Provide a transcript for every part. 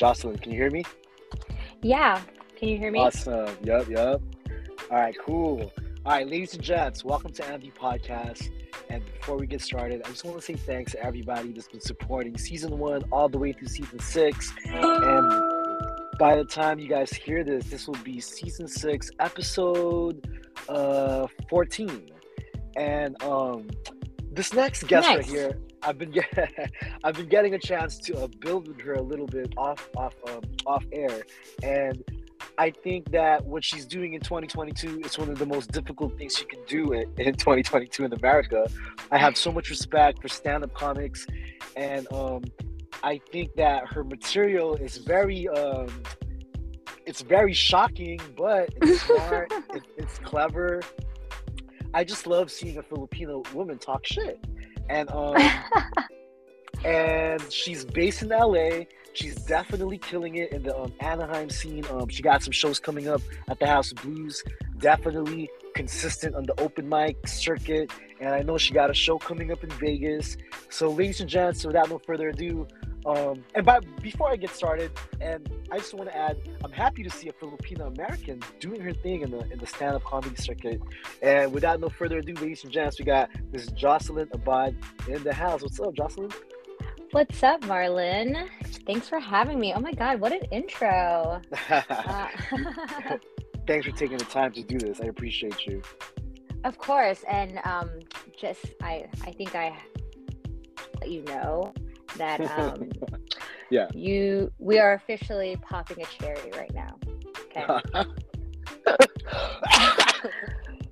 Jocelyn, can you hear me? Yeah. Can you hear me? Awesome. Yep, yep. All right, cool. All right, ladies and gents, welcome to MV Podcast. And before we get started, I just want to say thanks to everybody that's been supporting season one all the way through season six. And by the time you guys hear this, this will be season six, episode uh 14. And um this next guest right here, I've been get, I've been getting a chance to uh, build with her a little bit off off um, off air, and I think that what she's doing in 2022 is one of the most difficult things she can do in, in 2022 in America. I have so much respect for stand-up comics, and um, I think that her material is very um, it's very shocking, but it's smart, it, it's clever. I just love seeing a Filipino woman talk shit, and um, and she's based in LA. She's definitely killing it in the um, Anaheim scene. Um, she got some shows coming up at the House of Blues. Definitely consistent on the open mic circuit, and I know she got a show coming up in Vegas. So, ladies and gents, without no further ado, um, and by before I get started, and I just want to add, I'm happy to see a Filipino American doing her thing in the in the stand up comedy circuit. And without no further ado, ladies and gents, we got Miss Jocelyn Abad in the house. What's up, Jocelyn? What's up, Marlon? Thanks for having me. Oh my God, what an intro. Uh, Thanks for taking the time to do this. I appreciate you. of course. And um, just, I, I think I let you know that um, Yeah. you, we are officially popping a cherry right now. Okay.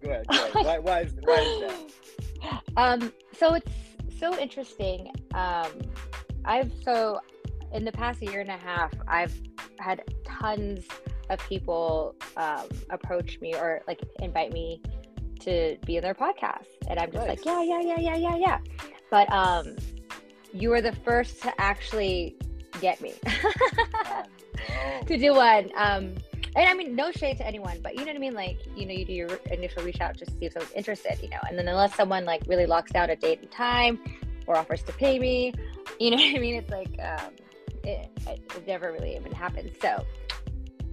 go ahead. Go ahead. Why, why, is, why is that? um, so it's so interesting. Um, I've so in the past year and a half, I've had tons of people um, approach me or like invite me to be in their podcast, and I'm just like, yeah, yeah, yeah, yeah, yeah, yeah. But um, you were the first to actually get me Oh, to do one. Um, and I mean, no shade to anyone, but you know what I mean? Like, you know, you do your initial reach out just to see if someone's interested, you know, and then unless someone like really locks down a date and time or offers to pay me, you know what I mean? It's like, um, it, it, it never really even happened. So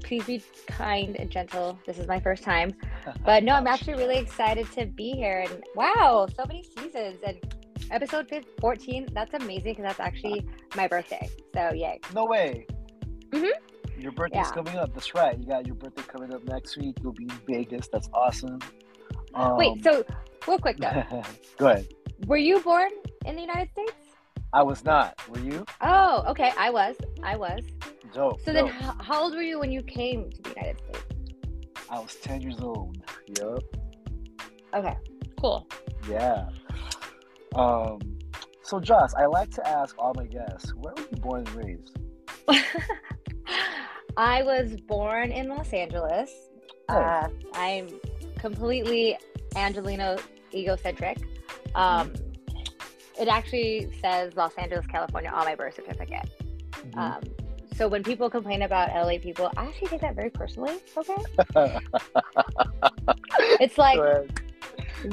please be kind and gentle. This is my first time, but no, I'm actually really excited to be here. And wow, so many seasons and episode 15 14. That's amazing because that's actually my birthday. So yay. No way. Mhm. Your birthday's Yeah. coming up. That's right. You got your birthday coming up next week. You'll be in Vegas. That's awesome. Um, Wait, so real quick though. go ahead. Were you born in the United States? I was not. Were you? Oh, okay. I was. I was. Dope. So then, dope. h- how old were you when you came to the United States? I was 10 years old. Yup. Okay. Cool. Yeah. Um. So, Joss, I like to ask all my guests, where were you born and raised? I was born in Los Angeles. Uh, I'm completely Angelino egocentric. Um, it actually says Los Angeles, California on my birth certificate. Mhm. Um, so when people complain about LA people, I actually take that very personally. Okay. It's like.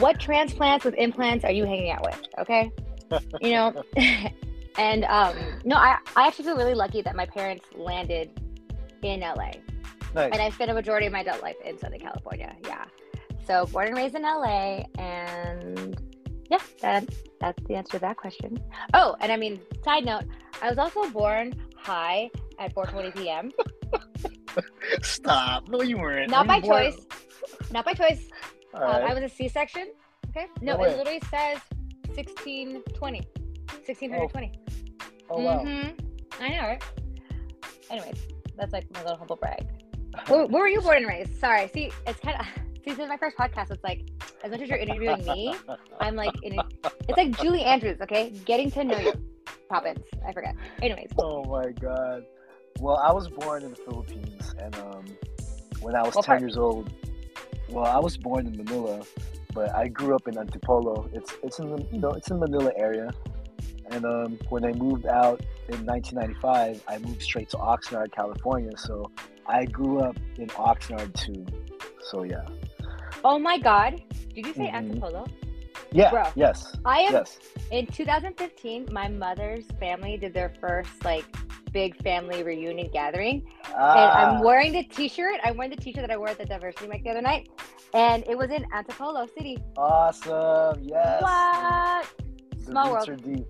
What transplants with implants are you hanging out with? Okay. You know, and um, no, I, I actually feel really lucky that my parents landed in LA. Nice. And I spent a majority of my adult life in Southern California. Yeah. So born and raised in LA, and yeah, that that's the answer to that question. Oh, and I mean, side note, I was also born high at 4:20 p.m. Stop. No, you weren't. Not you by born- choice. Not by choice. All Um, right. I was a C-section. Okay. No, No it literally says 1620. 1620. oh, wow. Mhm. I know, right? Anyways, that's like my little humble brag. Where, where were you born and raised? Sorry. See, it's kind of see, this is my first podcast. It's like as much as you're interviewing me, I'm like in. It's like Julie Andrews. Okay, getting to know you. Poppins. I forget. Anyways. Oh my god. Well, I was born in the Philippines, and um, when I was What ten part? years old, well, I was born in Manila, but I grew up in Antipolo. It's it's in the you know it's in Manila area, and um, when I moved out in 1995, I moved straight to Oxnard, California. So I grew up in Oxnard too. So yeah, Oh my God. Did you say Mhm. Antipolo? Yeah, Bro. yes, I am yes. in 2015. My mother's family did their first like big family reunion gathering. Ah, And I'm wearing the t-shirt. I'm wearing the t-shirt that I wore at the diversity mic the other night. And it was in Antipolo City. awesome. Yes. What? The Small world. are deep.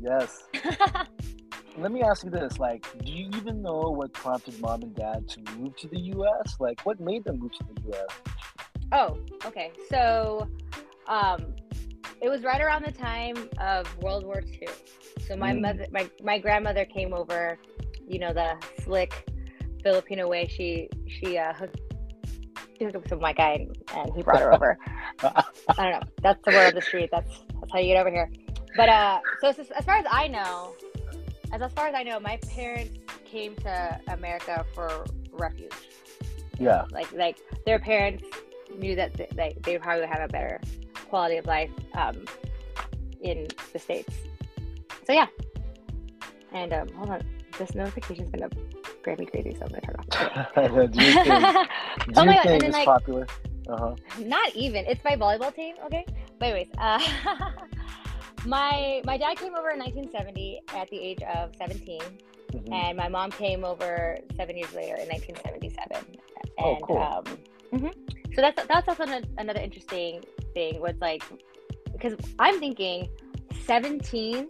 Yes. Let me ask you this: Like, do you even know what prompted mom and dad to move to the U.S.? Like, what made them move to the U.S.? Oh, okay. So, um, it was right around the time of World War II. So my Mm. mother, my my grandmother came over. You know the slick Filipino way. She she uh, hooked, she hooked up with some white guy and, and he brought her over. I don't know. That's the word of the street. That's that's how you get over here. But uh, so as, as far as I know, as as far as I know, my parents came to America for refuge Yeah. like like their parents knew that th- they they probably would have a better quality of life um, in the states. So yeah, and um, hold on, this notification is gonna drive me crazy, so I'm gonna turn off. do you think, do Oh you my God, think and then, it's like- popular? Uh huh. Not even. It's my volleyball team. Okay. But anyways, uh, my my dad came over in 1970 at the age of 17, Mm-hmm. and my mom came over seven years later in 1977. Oh, And, cool. Um, mhm. So that's that's also an- another interesting thing. Was like because I'm thinking 17,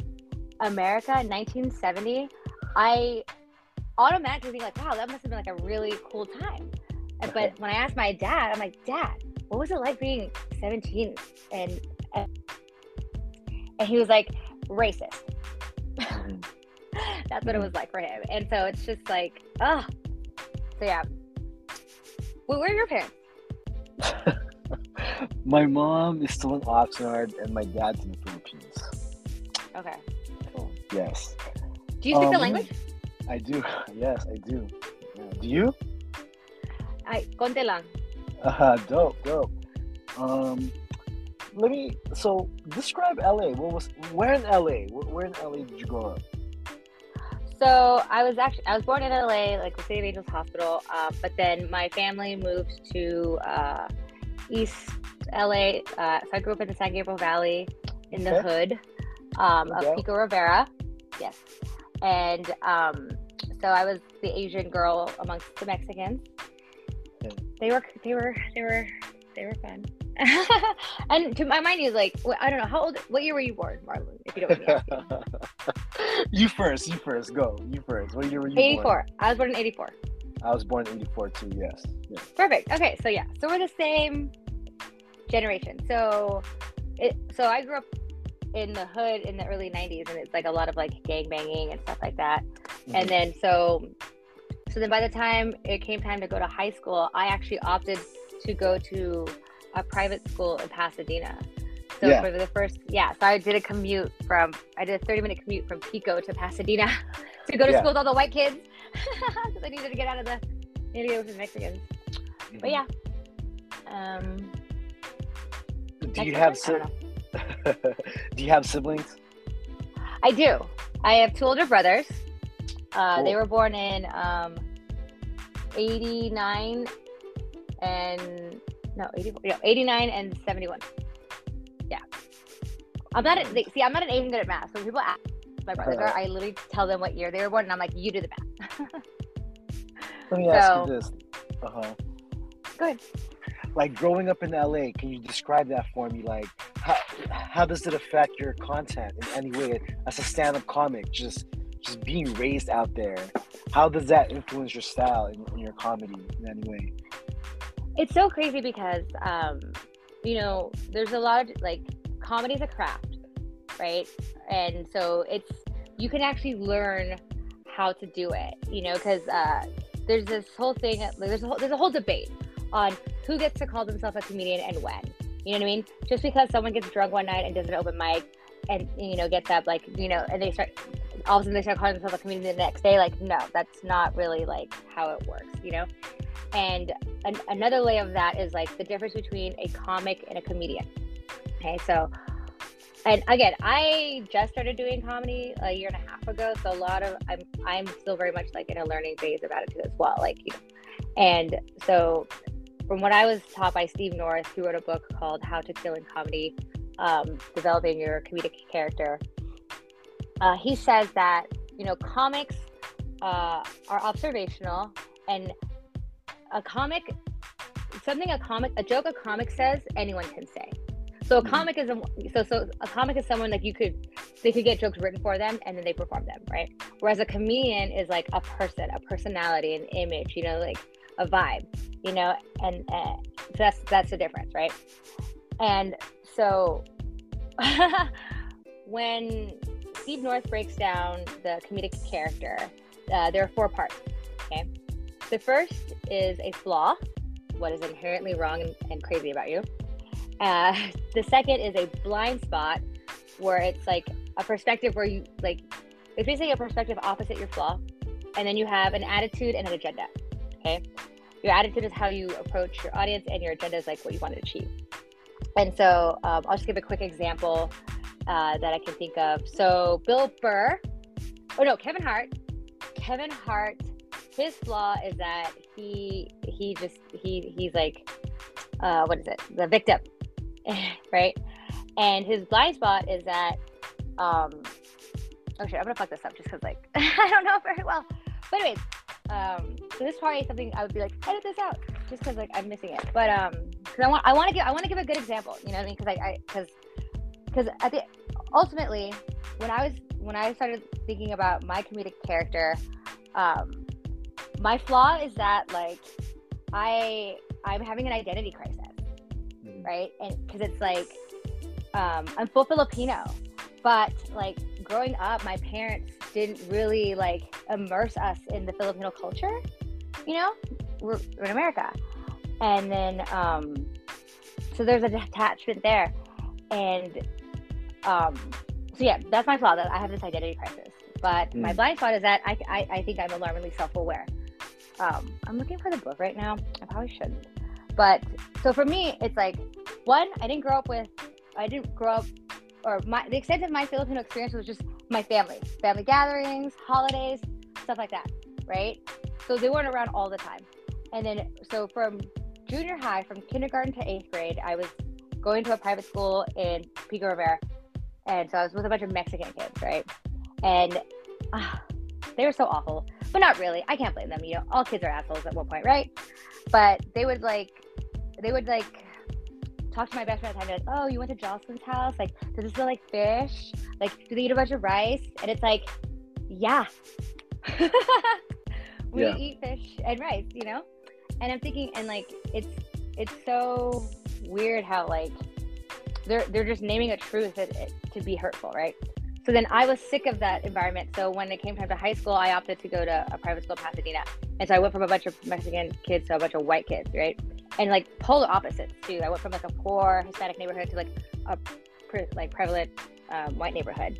America, 1970. I automatically think like, wow, that must have been like a really cool time. But when I asked my dad, I'm like, Dad, what was it like being 17? And and, and he was like, racist. Mhm. That's what it was like for him. And so it's just like, oh. So yeah. Where are your parents? my mom is still in Oxnard, and my dad's in the Philippines. Okay. Cool. Yes, Do you speak the Um, language? I do. Yes, I do. Yeah. Do you? I conte lang. Uh, dope, dope. Um, let me. So, describe LA. What was? Where in LA? Where, where in LA did you grow up? So I was actually I was born in LA, like the City of Angels Hospital. Um, but then my family moved to uh, East LA. Uh, so I grew up in the San Gabriel Valley in the Okay. hood um, Okay. of Pico Rivera. Yes, and um, so I was the Asian girl amongst the Mexicans. Okay. They were they were they were they were fun. and to my mind, is like I don't know how old. What year were you born, Marlon? If you don't mind you first. You first. Go. You first. What year were you born? 84. I was born in 84. I was born in '84 too. Yes. Yes. Perfect. Okay, so yeah, so we're the same generation. So it so I grew up in the hood in the early 90s and it's like a lot of like gang banging and stuff like that. Mm-hmm. And then so so then by the time it came time to go to high school, I actually opted to go to a private school in Pasadena. So Yeah. for the first yeah, so I did a commute from I did a 30 minute commute from Pico to Pasadena to go to Yeah. school with all the white kids because I needed to get out of the needed to with the Mexicans. Mhm. But yeah. Um, Do you have si-. Do you have siblings? I do. I have two older brothers. Uh, They were born in um, 89 and no, 84, no, 89 and 71. Yeah. I'm not, a, they, see, I'm not an Asian good at math. So when people ask my brothers are, I literally tell them what year they were born and I'm like, you do the math. Let me ask So- you this. Uh huh. Good. Like growing up in LA, can you describe that for me? Like, how how does it affect your content in any way as a stand-up comic? Just just being raised out there, how does that influence your style in, in your comedy in any way? It's so crazy because, um, you know, there's a lot of like comedy is a craft, right? And so it's you can actually learn how to do it, you know, because uh, there's this whole thing. There's a whole, there's a whole debate on who gets to call themselves a comedian and when. You know what I mean? Just because someone gets drunk one night and does an open mic, and you know gets up like you know, and they start all of a sudden they start calling themselves a comedian the next day. Like, no, that's not really like how it works, you know. And an, another layer of that is like the difference between a comic and a comedian. Okay, so and again, I just started doing comedy a year and a half ago, so a lot of I'm I'm still very much like in a learning phase about it too as well. Like you know, and so from what I was taught by Steve Norris, who wrote a book called How to Kill in Comedy, um, developing your comedic character. Uh, he says that you know comics uh, are observational and a comic something a comic a joke a comic says anyone can say. So a Mhm. comic is a so so a comic is someone like you could they could get jokes written for them and then they perform them right? Whereas a comedian is like a person a personality an image you know like a vibe you know and uh, that's that's the difference right? And so when steve north breaks down the comedic character. Uh, there are four parts okay? The first is a flaw what is inherently wrong and, and crazy about you. Uh, the second is a blind spot where it's like a perspective where you like it's basically a perspective opposite your flaw and then you have an attitude and an agenda okay? Your attitude is how you approach your audience and your agenda is like what you want to achieve. And so um, i'll just give a quick example uh, that i can think of. So bill burr oh no kevin hart. Kevin hart his flaw is that he he just he he's like uh what is it? The victim right? And his blind spot is that um oh shit i'm gonna fuck this up just because like i don't know very well. But anyways um so this is probably something i would be like edit this out just because like i'm missing it. But um because i want i want to give i want to give a good example you know what i mean? Because i because because at the ultimately when i was when i started thinking about my comedic character um my flaw is that like i i'm having an identity crisis Mhm. right? And because it's like um i'm full filipino but like growing up my parents didn't really like immerse us in the filipino culture you know we're, we're in america. And then um so there's a detachment there. And um so yeah that's my flaw that i have this identity crisis. But my Mm. blind spot is that I, I i think i'm alarmingly self-aware. Um i'm looking for the book right now. I probably shouldn't. But so for me it's like one i didn't grow up with i didn't grow up or my the extent of my filipino experience was just my family. Family gatherings holidays stuff like that right? So they weren't around all the time. And then so from junior high from kindergarten to eighth grade i was going to a private school in pico rivera and so i was with a bunch of mexican kids right? And uh, they were so awful. But not really. I can't blame them. You know all kids are assholes at one point right? But they would like they would like talk to my best friend at the time. Like oh you went to jocelyn's house? Like does it smell like fish? Like do they eat a bunch of rice? And it's like yeah. We Yeah. eat fish and rice you know? And i'm thinking and like it's it's so weird how like they're they're just naming a truth that, to be hurtful right? So then i was sick of that environment. So when it came time to high school i opted to go to a private school in pasadena. And so i went from a bunch of mexican kids to a bunch of white kids right? And like polar opposites too. I went from like a poor hispanic neighborhood to like a pre- like prevalent um, white neighborhood.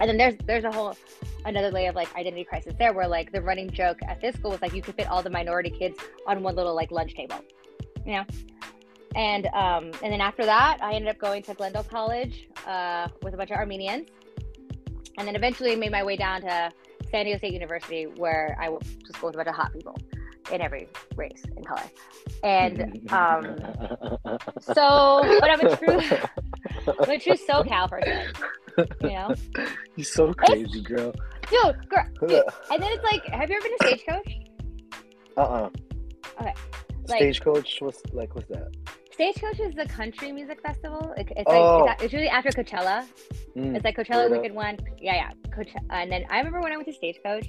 And then there's there's a whole another layer of like identity crisis there where like the running joke at this school was like you could fit all the minority kids on one little like lunch table you know and um and then after that i ended up going to glendale college uh, with a bunch of armenians and then eventually made my way down to san diego state university where i went to school with a bunch of hot people in every race and color and um so but i'm a true i'm a true socal person you know You're so crazy, girl. dude girl dude. and then it's like have you ever been to stagecoach Uh uh Okay. Like- Stagecoach, what's like? What's that? Stagecoach is the country music festival. It- it's Oh. like it's, usually after Coachella. Mm. It's like Coachella weekend one. Yeah, yeah. Coach. And then I remember when I went to Stagecoach,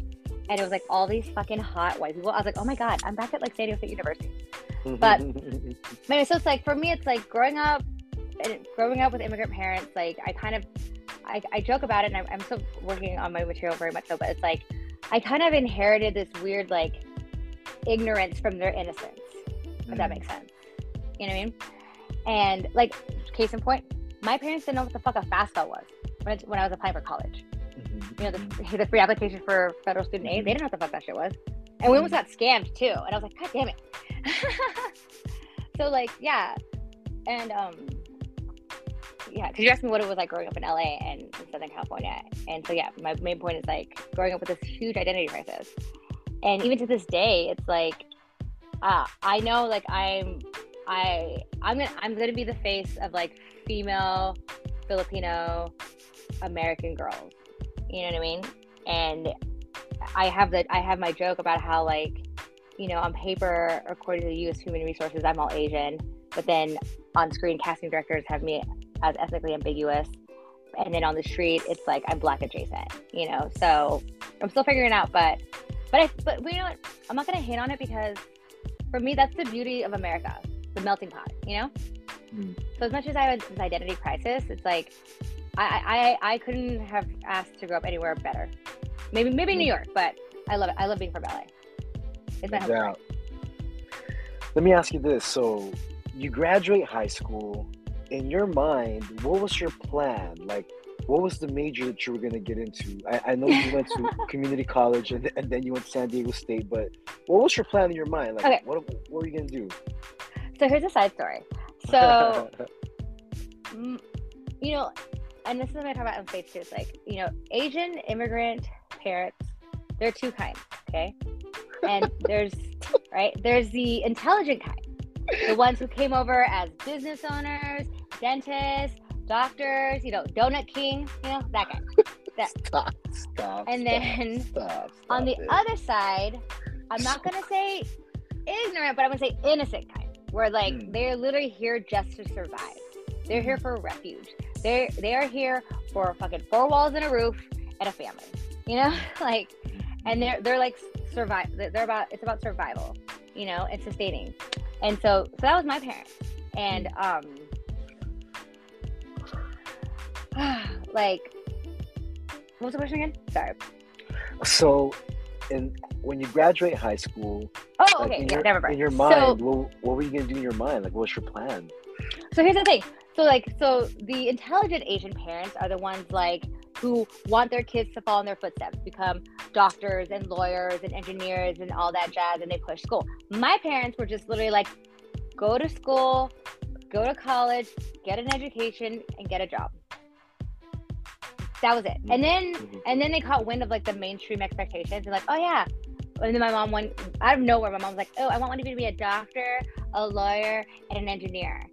and it was like all these fucking hot white people. I was like, oh my god, I'm back at like San Diego State University. but- Anyway, so it's like for me, it's like growing up, and growing up with immigrant parents. Like I kind of, I, I joke about it, and I'm, I'm still working on my material very much so. But it's like I kind of inherited this weird like ignorance from their innocence. if that makes sense. You know what I mean? And like, case in point, my parents didn't know what the fuck a FAFSA was when, I- when I was applying for college. Mhm. You know, the, the free application for federal student aid, they didn't know what the fuck that shit was. And we almost got scammed too. And I was like, God damn it. so, like, yeah. And, um, yeah, because you asked me what it was like growing up in LA and in Southern California. And so, yeah, my main point is like growing up with this huge identity crisis. And even to this day, it's like, uh, I know like I'm I I'm gonna I'm gonna be the face of like female Filipino American girls. You know what I mean? And I have the I have my joke about how like, you know, on paper, according to the U.S. Human Resources, I'm all Asian, but then on screen, casting directors have me as ethnically ambiguous, and then on the street, it's like I'm black adjacent. You know, so I'm still figuring it out, but but I but you know what? I'm not gonna hate on it because for me, that's the beauty of America, the melting pot. You know. Mm. So as much as I had this identity crisis, it's like I, I I couldn't have asked to grow up anywhere better. Maybe maybe New hmm. York, but I love it. I love being from LA. It's my home. Let me ask you this: So you graduate high school. In your mind, what was your plan? Like, what was the major that you were going to get into? I, I know you went to community college and, and then you went to San Diego State, but what was your plan in your mind? Like, okay. what, what were you going to do? So here's a side story. So, you know, and this is what I talk about in faith too. It's like, you know, Asian immigrant parents, there are two kinds, okay? And there's, right, there's the intelligent kind, the ones who came over as business owners, dentists, doctors, you know, Donut King, you know, that guy. That. Stop, stop. And then stop, stop, on the it. other side, I'm not going to say ignorant, but I'm going to say innocent kind, where like mm. they're literally here just to survive. They're here hmm. for refuge. They they are here for fucking four walls and a roof and a family. You know, like, and they're they're like survive. They're about it's about survival. You know, and sustaining. And so so that was my parents. And um, like, what was the question again? Sorry. So, in when you graduate high school, oh, like okay, yeah, your, never mind. In your mind, so, what, what were you gonna do in your mind? Like, what's your plan? So here's the thing. So like so the intelligent Asian parents are the ones like who want their kids to follow in their footsteps, become doctors and lawyers and engineers and all that jazz and they push school. My parents were just literally like go to school, go to college, get an education and get a job. That was it. And then mm-hmm. and then they caught wind of like the mainstream expectations and like, oh yeah. And then my mom went out of nowhere, my mom was like, Oh, I want one of you to be a doctor, a lawyer, and an engineer.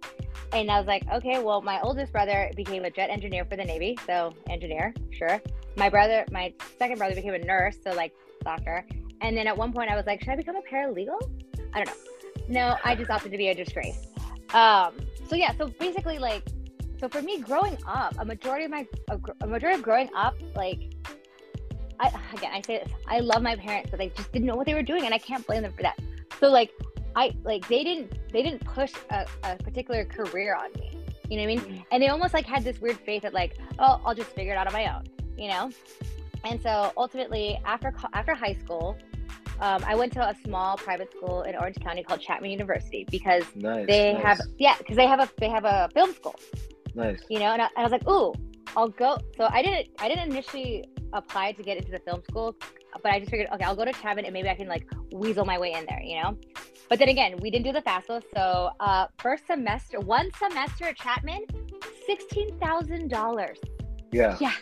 And I was like, okay, well, my oldest brother became a jet engineer for the Navy, so engineer, sure. My brother, my second brother became a nurse, so like doctor. And then at one point, I was like, should I become a paralegal? I don't know. No, I just opted to be a disgrace. Um, so yeah, so basically, like, so for me, growing up, a majority of my, a majority of growing up, like, I again, I say this, I love my parents, but they just didn't know what they were doing, and I can't blame them for that. So like, I like they didn't they didn't push a, a particular career on me. You know what I mean? Mm-hmm. And they almost like had this weird faith that like, oh, I'll just figure it out on my own. You know? And so ultimately, after after high school, um, I went to a small private school in Orange County called Chapman University because nice, they nice. have yeah because they have a they have a film school. Nice. You know, and I, I was like, ooh, I'll go. So I didn't I didn't initially apply to get into the film school, but I just figured, okay, I'll go to Chapman and maybe I can like weasel my way in there. You know. But then again, we didn't do the FAFSA. So uh, first semester, one semester at Chapman, sixteen thousand dollars. Yeah. Yeah.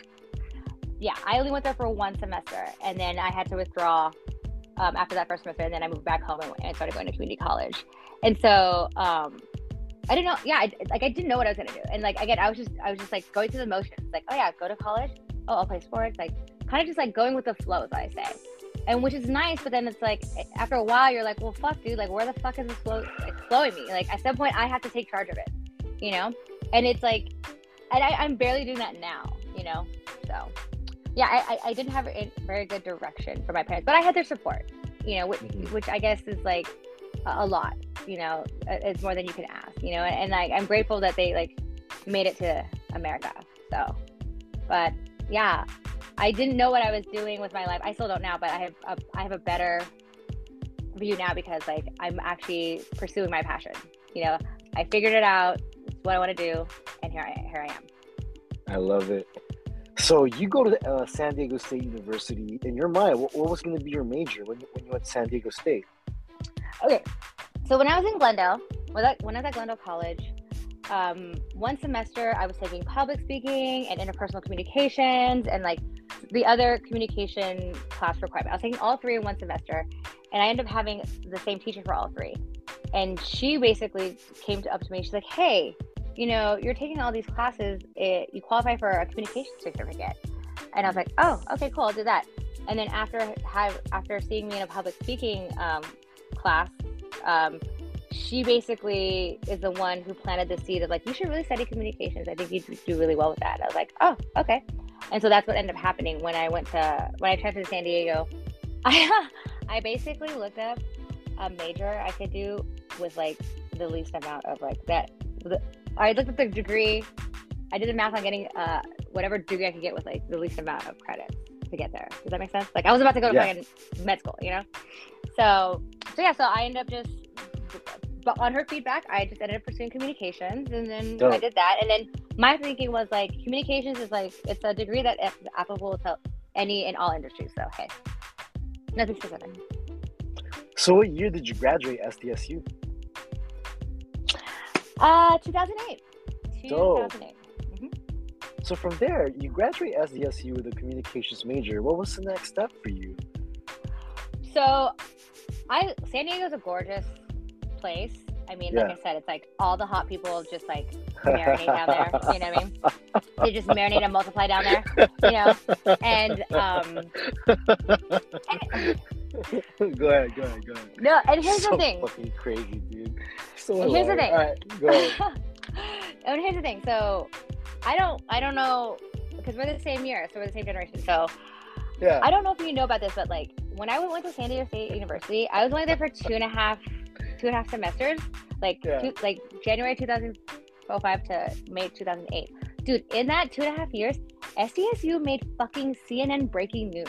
Yeah. I only went there for one semester, and then I had to withdraw um, after that first semester, and then I moved back home and, and started going to community college. And so um, I didn't know. Yeah, I, like I didn't know what I was gonna do, and like again, I was just I was just like going through the motions. Like, oh yeah, go to college. Oh, I'll play sports. Like, kind of just like going with the flow, as I say and which is nice but then it's like after a while you're like well fuck dude like where the fuck is this flow like flowing me like at some point i have to take charge of it you know and it's like and I, i'm barely doing that now you know so yeah i i, didn't have a very good direction for my parents but i had their support you know which, mm-hmm. which i guess is like a, lot you know it's more than you can ask you know and, I, i'm grateful that they like made it to america so but yeah I didn't know what I was doing with my life. I still don't now, but I have a, I have a better view now because like I'm actually pursuing my passion. You know, I figured it out. It's what I want to do, and here I here I am. I love it. So you go to uh, San Diego State University. In your mind, what, what was going to be your major when, when you went to San Diego State? Okay, so when I was in Glendale, when I, was at Glendale College, um, one semester I was taking public speaking and interpersonal communications and like the other communication class requirement. I was taking all three in one semester, and I ended up having the same teacher for all three. And she basically came to, up to me. She's like, "Hey, you know, you're taking all these classes. It, you qualify for a communication certificate." And I was like, "Oh, okay, cool. I'll do that." and then after have after seeing me in a public speaking um, class, um, she basically is the one who planted the seed of like you should really study communications. I think you do really well with that. I was like, oh, okay. And so that's what ended up happening when I went to when I transferred to San Diego. I I basically looked up a major I could do with like the least amount of like that. The, I looked at the degree. I did the math on getting uh, whatever degree I could get with like the least amount of credits to get there. Does that make sense? Like I was about to go to yeah. med school, you know. So so yeah, so I ended up just but on her feedback, I just ended up pursuing communications, and then Dope. I did that. And then my thinking was like, communications is like it's a degree that is applicable to any and all industries. So hey, nothing specific. So what year did you graduate SDSU? Uh, 2008. 2008. Mm-hmm. So from there, you graduate SDSU with a communications major. What was the next step for you? So, I San Diego's a gorgeous place. I mean, yeah. like I said, it's like all the hot people just like marinate down there. You know what I mean? They just marinate and multiply down there. You know, and um. And, go ahead, go ahead, go ahead. No, and here's so the thing. Fucking crazy, dude. So here's the thing. All right, go ahead. and here's the thing. So, I don't, I don't know, because we're the same year, so we're the same generation. So, yeah. I don't know if you know about this, but like when I went to San Diego State University, I was only there for two and a half two and a half semesters, like yeah. two, like January 2005 to May 2008. Dude, in that two and a half years, SDSU made fucking CNN breaking news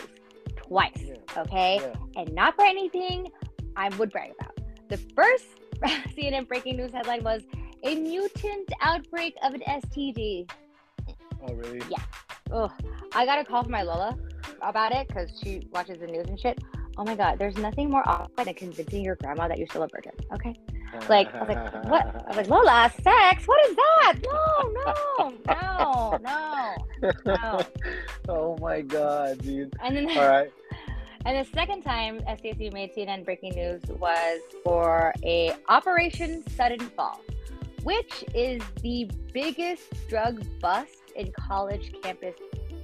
twice. Yeah. Okay, yeah. and not for anything I would brag about. The first CNN breaking news headline was a mutant outbreak of an STD. Oh really? Yeah. Oh, I got a call from my Lola about it because she watches the news and shit oh my god, there's nothing more awkward than convincing your grandma that you're still a virgin. Okay. Like I was like, what? I was like, Lola, sex? What is that? No, no, no, no, no. oh my god, dude. And then, all right. And the second time SDSU made CNN breaking news was for a Operation Sudden Fall, which is the biggest drug bust in college campus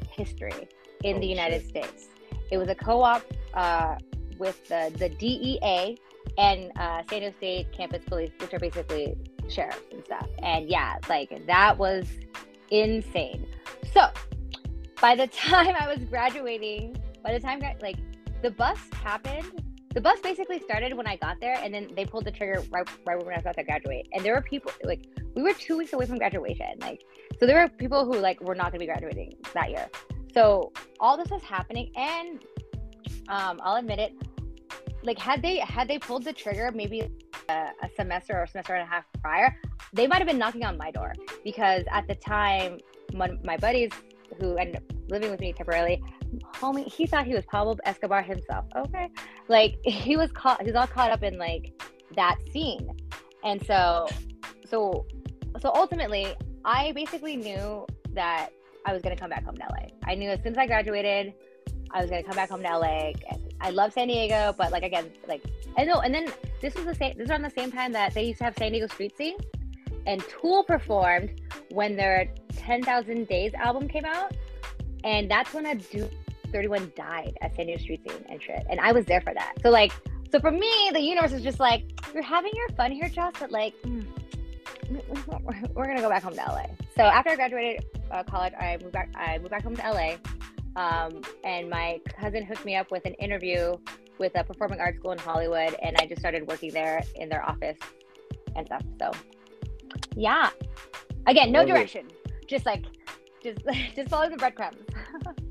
history in oh, the United shit. States. It was a co-op uh, with the, the DEA and uh, San Diego State Campus Police, which are basically sheriffs and stuff. And yeah, like that was insane. So by the time I was graduating, by the time like the bust happened, the bus basically started when I got there, and then they pulled the trigger right, right when I was about to graduate. And there were people like we were two weeks away from graduation, like so there were people who like were not going to be graduating that year. So all this was happening, and um, I'll admit it. Like had they had they pulled the trigger maybe a, a semester or a semester and a half prior, they might have been knocking on my door because at the time, my, my buddies who ended up living with me temporarily, homie, he thought he was Pablo Escobar himself. Okay, like he was caught. He's all caught up in like that scene, and so, so, so ultimately, I basically knew that I was gonna come back home to LA. I knew as soon as I graduated, I was gonna come back home to LA. I love San Diego, but like again, like I know. And then this was the same. This was around the same time that they used to have San Diego Street Scene, and Tool performed when their 10,000 Days album came out, and that's when a Duke 31 died at San Diego Street Scene and shit. And I was there for that. So like, so for me, the universe is just like, you're having your fun here, Joss, but like. Mm, we're gonna go back home to LA. So after I graduated uh, college, I moved back. I moved back home to LA, um, and my cousin hooked me up with an interview with a performing arts school in Hollywood, and I just started working there in their office and stuff. So, yeah. Again, no direction. Just like, just just follow the breadcrumbs.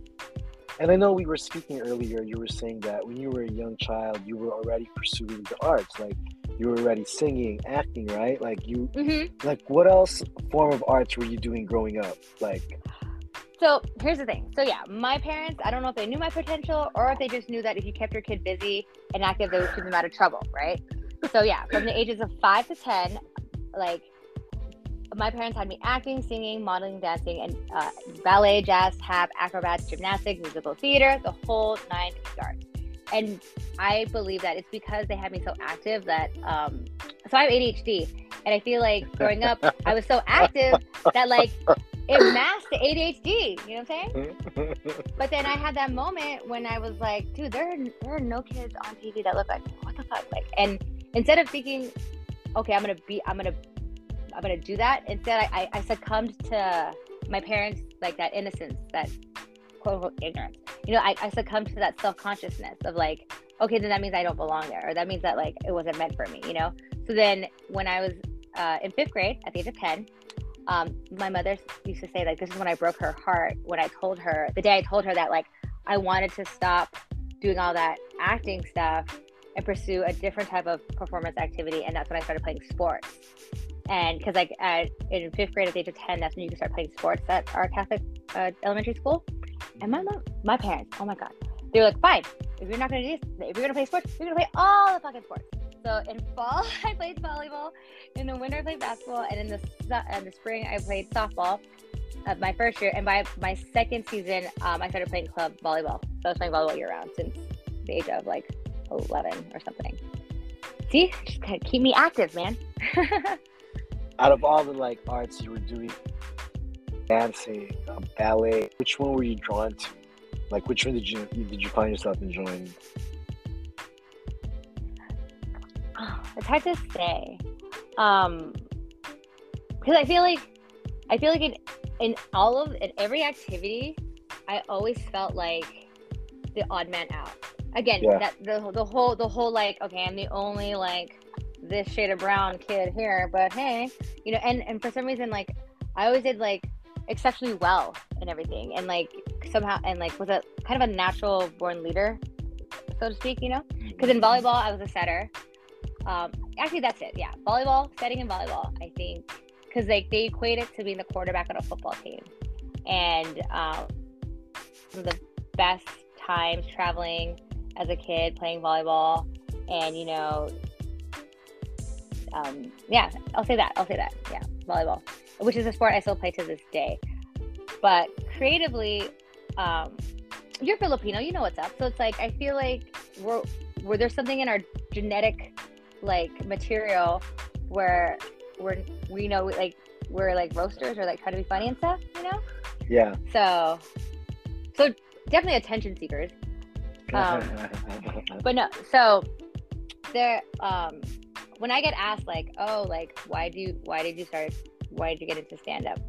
and I know we were speaking earlier. You were saying that when you were a young child, you were already pursuing the arts, like you were already singing, acting, right? Like you, mm-hmm. like what else form of arts were you doing growing up? Like so here's the thing. So yeah, my parents, I don't know if they knew my potential or if they just knew that if you kept your kid busy and active, they would keep them out of trouble, right? So yeah, from the ages of five to ten, like my parents had me acting, singing, modeling, dancing, and uh, ballet, jazz, tap, acrobats, gymnastics, musical theater, the whole nine yards. And I believe that it's because they had me so active that, um, so I have ADHD, and I feel like growing up, I was so active that like it masked the ADHD. You know what I'm saying? but then I had that moment when I was like, dude, there are, there are no kids on TV that look like what the fuck, like. And instead of thinking, okay, I'm gonna be, I'm gonna, I'm gonna do that. Instead, I, I succumbed to my parents like that innocence, that quote unquote ignorance. You know, I, I succumbed to that self consciousness of like, okay, then that means I don't belong there, or that means that like it wasn't meant for me. You know. So then when I was uh, in fifth grade at the age of ten, um, my mother used to say like this is when I broke her heart when I told her the day I told her that like I wanted to stop doing all that acting stuff and pursue a different type of performance activity and that's when I started playing sports and because like at, in fifth grade at the age of 10 that's when you can start playing sports at our catholic uh, elementary school. And my mom my parents oh my god they were like fine if you're not gonna do this if you're gonna play sports you're gonna play all the fucking sports. So in fall i played volleyball. In the winter i played basketball. And in the, in the spring i played softball of my first year. And by my second season um, i started playing club volleyball. So i was playing volleyball year round since the age of like 11 or something. See? Just keep me active man out of all the like arts you were doing, dancing, um, ballet, which one were you drawn to? Like, which one did you did you find yourself enjoying? Oh, it's hard to say, um, because I feel like I feel like in in all of in every activity, I always felt like the odd man out. Again, yeah. that the the whole the whole like okay, I'm the only like this shade of brown kid here, but hey, you know, and and for some reason, like I always did like exceptionally well and everything, and like somehow, and like was a kind of a natural born leader, so to speak, you know. Because in volleyball, I was a setter. Um, actually, that's it. Yeah, volleyball, setting in volleyball. I think because like they equate it to being the quarterback on a football team, and um, the best times traveling as a kid playing volleyball, and you know um, yeah, I'll say that. I'll say that. Yeah, volleyball, which is a sport I still play to this day. But creatively, um, you're Filipino, you know what's up. So it's like I feel like we're where there's something in our genetic like material where we're we know like we're like roasters or like trying to be funny and stuff, you know? Yeah. So so definitely attention seekers. Um, but no, so there um when I get asked like, oh, like why do you why did you start why did you get into stand up?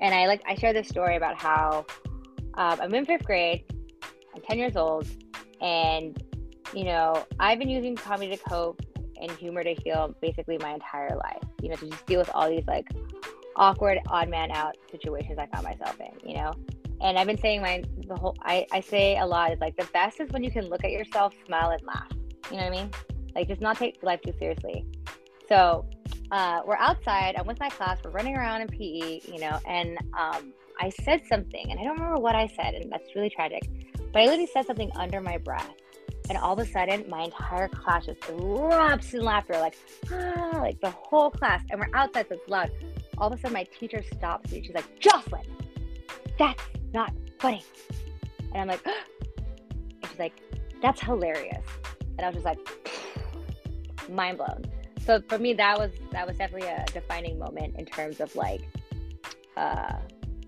And I like I share this story about how um, I'm in fifth grade, I'm 10 years old, and you know I've been using comedy to cope and humor to heal basically my entire life. You know, to just deal with all these like awkward odd man out situations I found myself in. You know, and I've been saying my the whole I I say a lot is like the best is when you can look at yourself, smile, and laugh. You know what I mean? Like just not take life too seriously. So uh, we're outside. I'm with my class. We're running around in PE, you know, and um, I said something, and I don't remember what I said, and that's really tragic. But I literally said something under my breath, and all of a sudden, my entire class just erupts in laughter, like ah, like the whole class. And we're outside, so it's loud. All of a sudden, my teacher stops me. She's like, "Jocelyn, that's not funny." And I'm like, and she's like, "That's hilarious." And I was just like, mind blown so for me that was that was definitely a defining moment in terms of like uh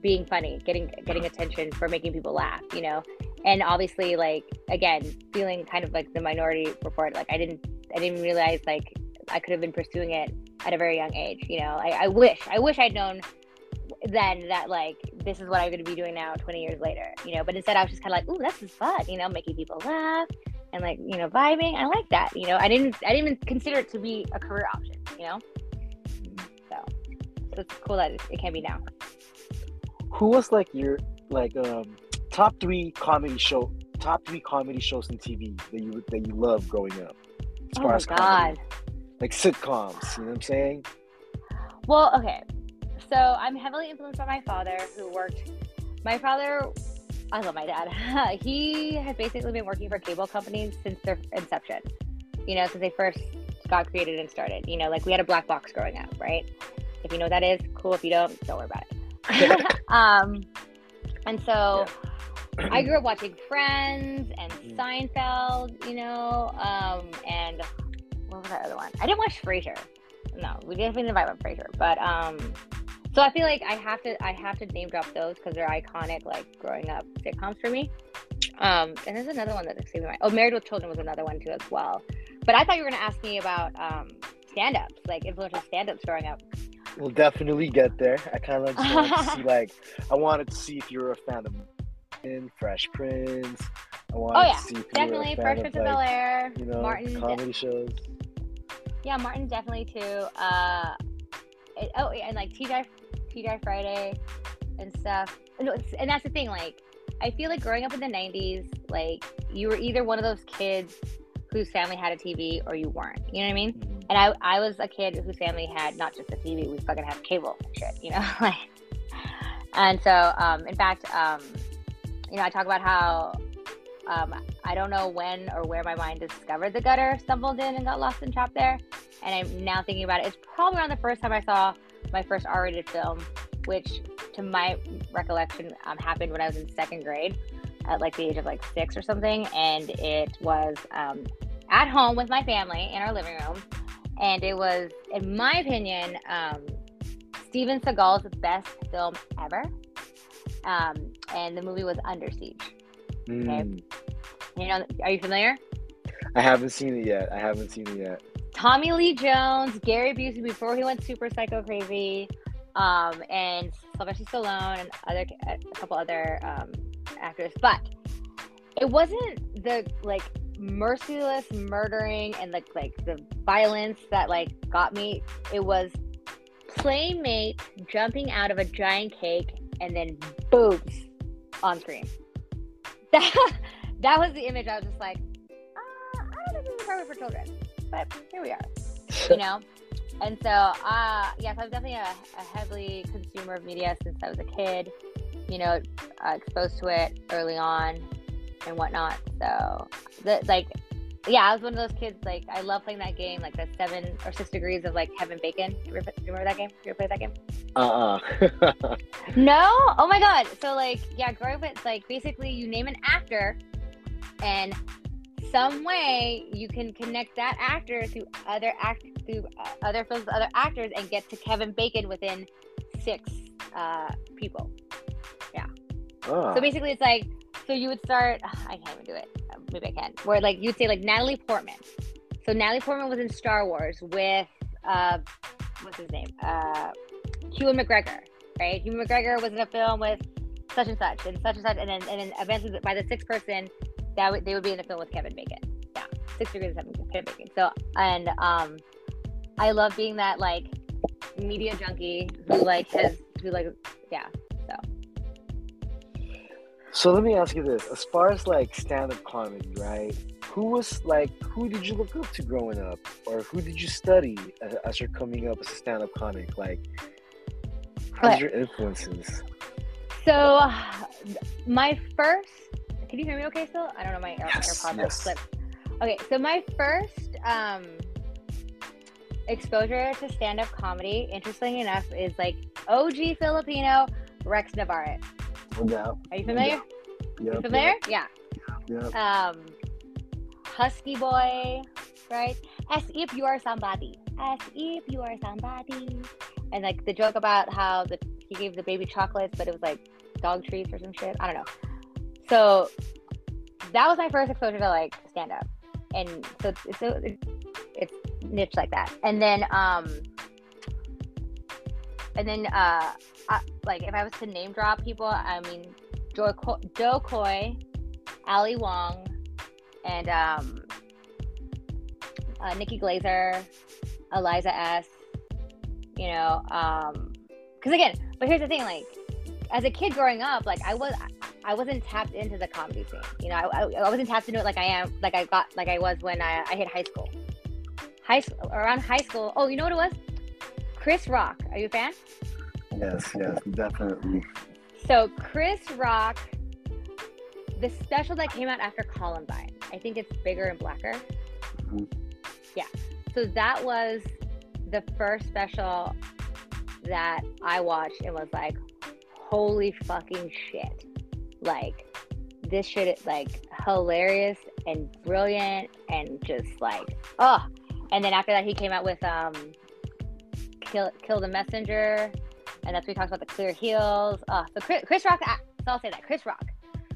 being funny getting getting attention for making people laugh you know? And obviously like again feeling kind of like the minority report like i didn't i didn't realize like i could have been pursuing it at a very young age you know? I, I wish i wish i'd known then that like this is what i'm going to be doing now 20 years later you know? But instead i was just kind of like ooh this is fun you know making people laugh and like you know vibing. I like that you know i didn't i didn't even consider it to be a career option you know? So, so it's cool that it, it can be now. Who was like your like um top three comedy show top three comedy shows on tv that you that you love growing up as oh as god comedy? like sitcoms you know what i'm saying? Well okay. So i'm heavily influenced by my father who worked my father I love my dad. he has basically been working for cable companies since their inception. You know, since they first got created and started. You know, like we had a black box growing up, right? If you know what that is, cool. If you don't, don't worry about it. um, and so yeah. I grew up watching Friends and mm. Seinfeld, you know, um, and what was that other one? I didn't watch Frasier. No, we definitely didn't even invite on Frasier, but um, so I feel like I have to I have to name drop those because they're iconic, like growing up sitcoms for me. Um, and there's another one that's escaping my. Oh, Married with Children was another one too as well. But I thought you were gonna ask me about um, stand-ups, like influential stand-ups growing up. We'll definitely get there. I kind of just wanted to see, like, I wanted to see if you were a fan of in Fresh Prince. I wanted Oh yeah, to see if definitely you were a Fresh Prince of, of Bel Air, you know, Martin. de- comedy shows. yeah, Martin definitely too. Uh, it- oh and like TGI TGI Friday and stuff. No, it's, and that's the thing. Like, I feel like growing up in the '90s, like you were either one of those kids whose family had a TV or you weren't. You know what I mean? Mhm. And I, I was a kid whose family had not just a TV, we fucking had cable and shit, you know? like, and so, um, in fact, um, you know, I talk about how um, I don't know when or where my mind discovered the gutter, stumbled in and got lost and trapped there. And I'm now thinking about it. It's probably around the first time I saw my first R-rated film, which, to my recollection, um, happened when I was in second grade, at like the age of like six or something. And it was um, at home with my family in our living room, and it was, in my opinion, um, Steven Seagal's best film ever. Um, and the movie was Under Siege. Mm. You know, are you familiar? I haven't seen it yet. I haven't seen it yet. Tommy Lee Jones, Gary Busey before he went super psycho crazy, um, and Sylvester Stallone and other a couple other um, actors. But it wasn't the like merciless murdering and like like the violence that like got me. It was playmate jumping out of a giant cake and then boobs on screen. That that was the image. I was just like, uh, I don't think this is perfect for children, but here we are you know? And so uh yes i was definitely a, a heavily consumer of media since i was a kid you know uh, exposed to it early on and whatnot. So the like yeah i was one of those kids like i love playing that game like the seven or six degrees of like kevin bacon. You, ever, you remember that game? You ever played that game? Uh-uh. no? Oh my god. So like yeah growing up it's like basically you name an actor and some way you can connect that actor to other act through uh, other films with other actors and get to kevin bacon within six uh people. Ah. so basically it's like so you would start i can't even do it. Uh, maybe i can where like you'd say like natalie portman. So natalie portman was in star wars with uh what's his name? Uh Ewan mcgregor right? Ewan mcgregor was in a film with such and such and such and such and then and then eventually by the sixth person that would they would be in the film with kevin bacon yeah six degrees of kevin bacon so and um i love being that like media junkie who like has who like yeah so So let me ask you this: as far as like stand-up comedy, right? Who was like, who did you look up to growing up, or who did you study as, as you're coming up as a stand-up comic? Like, how's Okay. your influences? So, my first. Can you hear me okay still? I don't know. My Yes, AirPods yes. slipped. Okay, so my first um, exposure to stand up comedy, interestingly enough, is like OG Filipino Rex Navarrete. No doubt. Are you familiar? Yep, You familiar? Yeah. Yep. Um, Husky Boy, right? As if you are somebody. As if you are somebody. And like the joke about how the he gave the baby chocolates, but it was like dog treats or some shit. I don't know. So that was my first exposure to like stand up, and so it's it's, it's niche like that. And then um, and then uh, I, like if I was to name drop people, I mean Jo Co- Koy, Ali Wong, and um, uh, Nikki Glazer, Eliza S. You know, um, because again, but here's the thing: like, as a kid growing up, like I was, I wasn't tapped into the comedy scene. You know, I, I, wasn't tapped into it like I am, like I got, like I was when I, I hit high school. High school, around high school. Oh, you know what it was? Chris Rock. Are you a fan? Yes, yes, definitely. So Chris Rock, the special that came out after Columbine, I think it's bigger and blacker. Mhm. Yeah. So that was the first special that I watched and was like, holy fucking shit. Like this shit is like hilarious and brilliant and just like oh and then after that he came out with um kill kill the messenger and that's when he talks about the clear heels. oh so Chris, Chris Rock, uh, so I'll say that Chris Rock,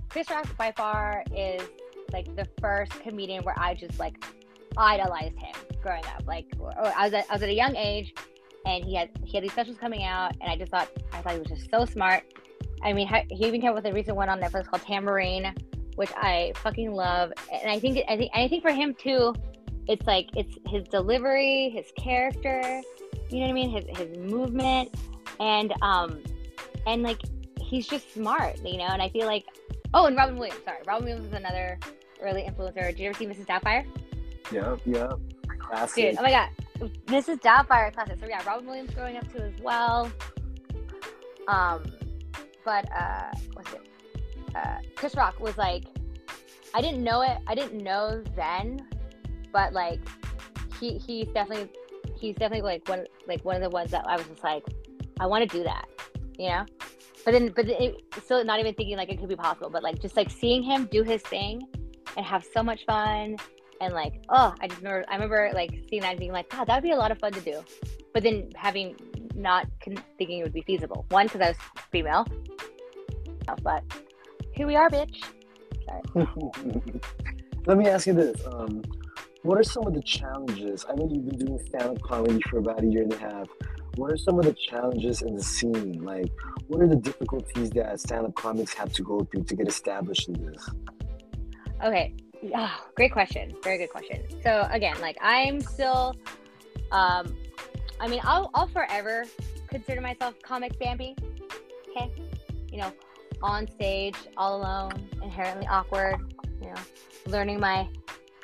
Chris Rock by far is like the first comedian where I just like idolized him growing up. Like I was at, I was at a young age, and he had he had these specials coming out, and I just thought I thought he was just so smart. I mean, he even came up with a recent one on Netflix called Tambourine, which I fucking love, and I think I think I think for him too, it's like it's his delivery, his character, you know what I mean, his his movement, and um, and like he's just smart, you know, and I feel like oh, and Robin Williams, sorry, Robin Williams is another early influencer. Did you ever see Mrs. Doubtfire? Yeah, yeah, classic. Dude, oh my god, Mrs. Doubtfire classic. So yeah, Robin Williams growing up too as well. Um, but uh, what's it? Uh, Chris Rock was like, I didn't know it. I didn't know then, but like, he he's definitely he's definitely like one like one of the ones that I was just like, I want to do that, you know. But then, but it, still not even thinking like it could be possible. But like just like seeing him do his thing and have so much fun and like oh i just remember i remember like seeing that and being like god that would be a lot of fun to do but then having not con- thinking it would be feasible. One because i was female. But here we are bitch. Sorry. let me ask you this um, what are some of the challenges? I know you've been doing stand-up comedy for about a year and a half. What are some of the challenges in the scene? Like what are the difficulties that stand-up comics have to go through to get established in this? Okay. Oh, great question. Very good question. So again, like I'm still, um, I mean, I'll, I'll forever consider myself comic Bambi. Okay, you know, on stage, all alone, inherently awkward. You know, learning my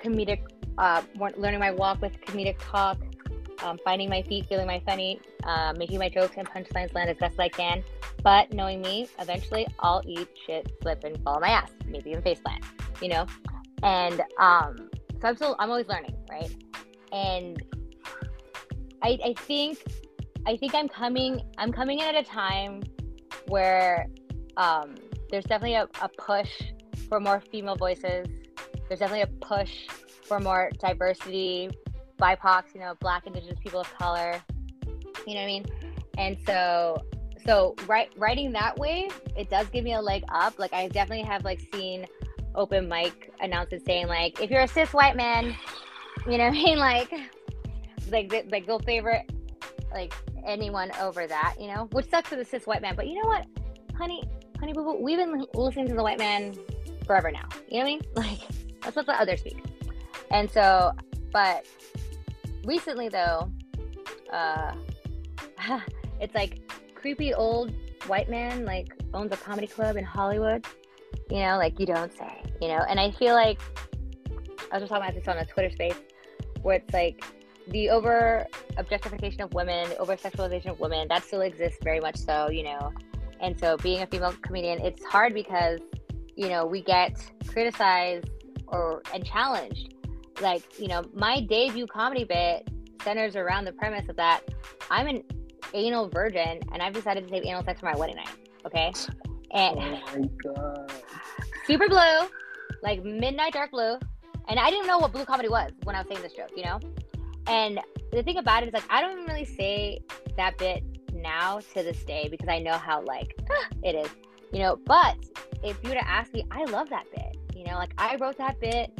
comedic, uh, learning my walk with comedic talk, um, finding my feet, feeling my funny, uh, making my jokes and punchlines land as best I can. But knowing me, eventually I'll eat shit, slip, and fall on my ass, maybe even face plant. You know, and um, so I'm still I'm always learning, right? And I I think I think I'm coming I'm coming in at a time where um, there's definitely a, a push for more female voices. There's definitely a push for more diversity, BIPOCs, you know, Black, Indigenous people of color. You know what I mean? And so so right writing that way, it does give me a leg up. Like I definitely have like seen open mic announcements saying like, if you're a cis white man, you know, what I mean, like, like, like they'll favorite like anyone over that, you know, which sucks for the cis white man. But you know what, honey, honey, boo, boo, we've been listening to the white man forever now. You know what I mean? Like, let's let the others speak. And so, but recently though, uh, it's like creepy old white man like owns a comedy club in Hollywood you know, like you don't say, you know. And I feel like I was just talking about this on a Twitter space where it's like the over objectification of women, the over sexualization of women, that still exists very much so, you know. And so being a female comedian, it's hard because, you know, we get criticized or and challenged. Like, you know, my debut comedy bit centers around the premise of that I'm an anal virgin and I've decided to save anal sex for my wedding night. Okay. And oh my god super blue, like midnight dark blue. And I didn't know what blue comedy was when I was saying this joke, you know? And the thing about it is like I don't really say that bit now to this day because I know how like it is, you know. But if you were to ask me, I love that bit. You know, like I wrote that bit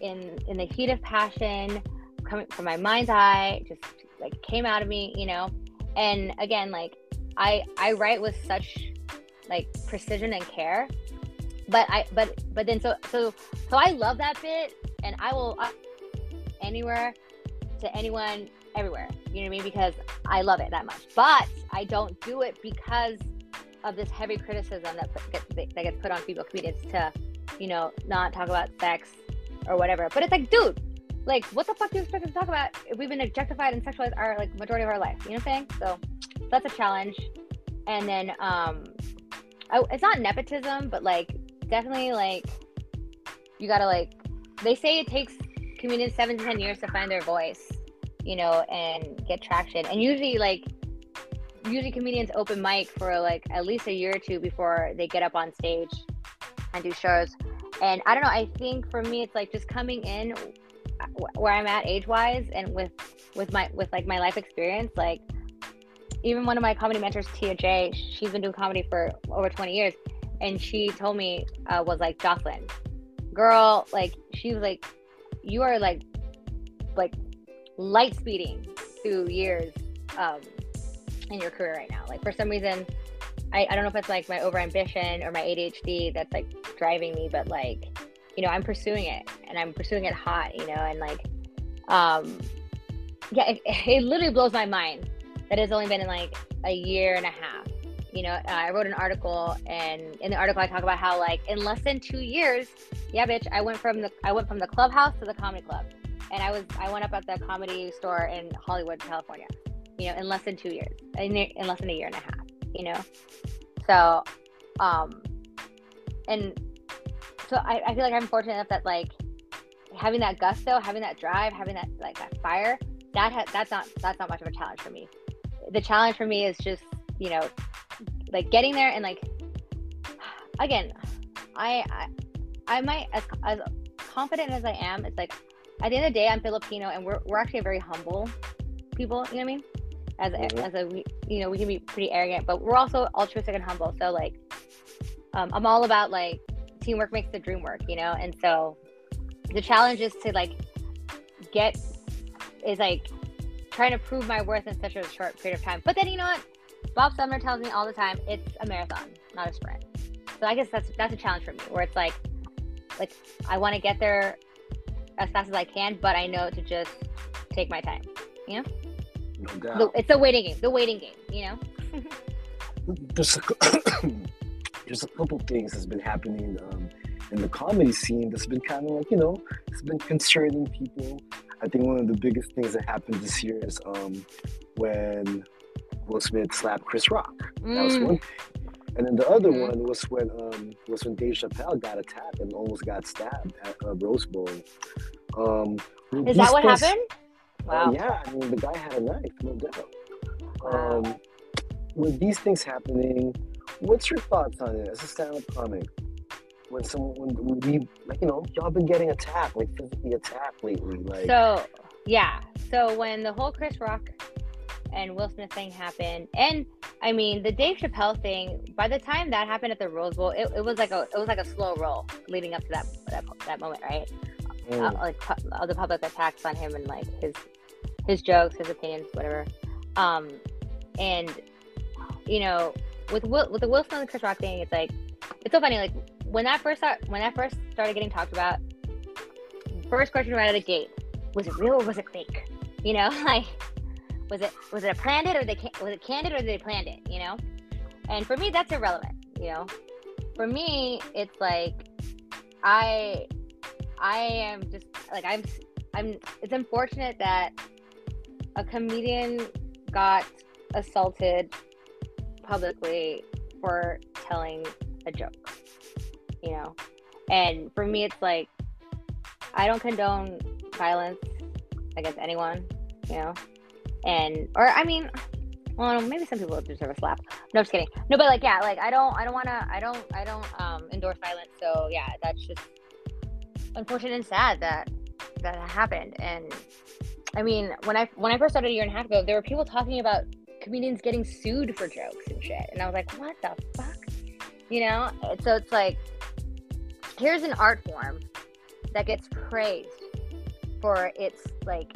in in the heat of passion, coming from my mind's eye, just like came out of me, you know. And again, like I I write with such like precision and care but I but but then so so so I love that bit and I will uh, anywhere to anyone everywhere. You know what I mean? Because I love it that much. But I don't do it because of this heavy criticism that gets, that gets put on female comedians to, you know, not talk about sex or whatever. But it's like, dude, like, what the fuck do you expect us to talk about if we've been objectified and sexualized our like majority of our life? You know what I'm saying? So that's a challenge. And then, um, I, it's not nepotism, but like definitely like you gotta like they say it takes comedians seven to ten years to find their voice you know and get traction and usually like usually comedians open mic for like at least a year or two before they get up on stage and do shows and i don't know i think for me it's like just coming in where i'm at age wise and with with my with like my life experience like even one of my comedy mentors, Tia J, she's been doing comedy for over 20 years. And she told me, uh, was like, Jocelyn, girl, like, she was like, you are like, like light speeding through years um, in your career right now. Like, for some reason, I, I don't know if it's like my over ambition or my ADHD that's like driving me, but like, you know, I'm pursuing it and I'm pursuing it hot, you know, and like, um, yeah, it, it literally blows my mind that it's only been in like a year and a half. You know, uh, I wrote an article, and in the article I talk about how like in less than two years, yeah, bitch, I went from the I went from the clubhouse to the comedy club, and I was I went up at the comedy store in Hollywood, California. You know, in less than two years, in, in less than a year and a half. You know, so, um, and so I, I feel like I'm fortunate enough that like having that gusto, having that drive, having that like that fire, that ha- that's not that's not much of a challenge for me. The challenge for me is just you know like getting there and like again, I I, I might as, as confident as I am. It's like at the end of the day, I'm Filipino and we're we're actually a very humble people. You know what I mean? As a, mm-hmm. as a you know we can be pretty arrogant, but we're also altruistic and humble. So like, um, I'm all about like teamwork makes the dream work. You know, and so the challenge is to like get is like trying to prove my worth in such a short period of time. But then you know what? Bob Sumner tells me all the time it's a marathon, not a sprint. So I guess that's that's a challenge for me where it's like like I want to get there as fast as I can, but I know to just take my time. You know? No doubt. it's a waiting game. The waiting game, you know? there's, a, there's a couple things that's been happening um, in the comedy scene that's been kind of like, you know, it's been concerning people. I think one of the biggest things that happened this year is um, when Will Smith slapped Chris Rock. Mm. That was mm. one thing. And then the other mm-hmm. one was when um, was when Dave Chappelle got attacked and almost got stabbed at a Rose Bowl. Um, is that what happened? Wow. Uh, yeah, I mean the guy had a knife, no doubt. Wow. Um, with these things happening, what's your thoughts on it as a stand-up comic? when someone when we like you know y'all been getting attacked like physically attacked lately like so yeah so when the whole chris rock and will smith thing happened and i mean the dave chappelle thing by the time that happened at the rose bowl it, it was like a it was like a slow roll leading up to that that, that moment right mm. uh, like all the public attacks on him and like his his jokes his opinions whatever um and you know with will with the will smith and chris rock thing it's like it's so funny like when that first start, when that first started getting talked about, first question right out of the gate was it real or was it fake? You know, like was it was it a planned it or they was it candid or they planned it? You know, and for me that's irrelevant. You know, for me it's like I I am just like I'm I'm. It's unfortunate that a comedian got assaulted publicly for telling a joke you know. And for me, it's like I don't condone violence against anyone, you know. And or I mean, well, maybe some people deserve a slap. No, just kidding. No, but like yeah, like I don't, I don't want to, I don't, I don't um, endorse violence. So yeah, that's just unfortunate and sad that that happened. And I mean, when I when I first started a year and a half ago, there were people talking about comedians getting sued for jokes and shit, and I was like, what the fuck, you know? So it's like here's an art form that gets praised for its like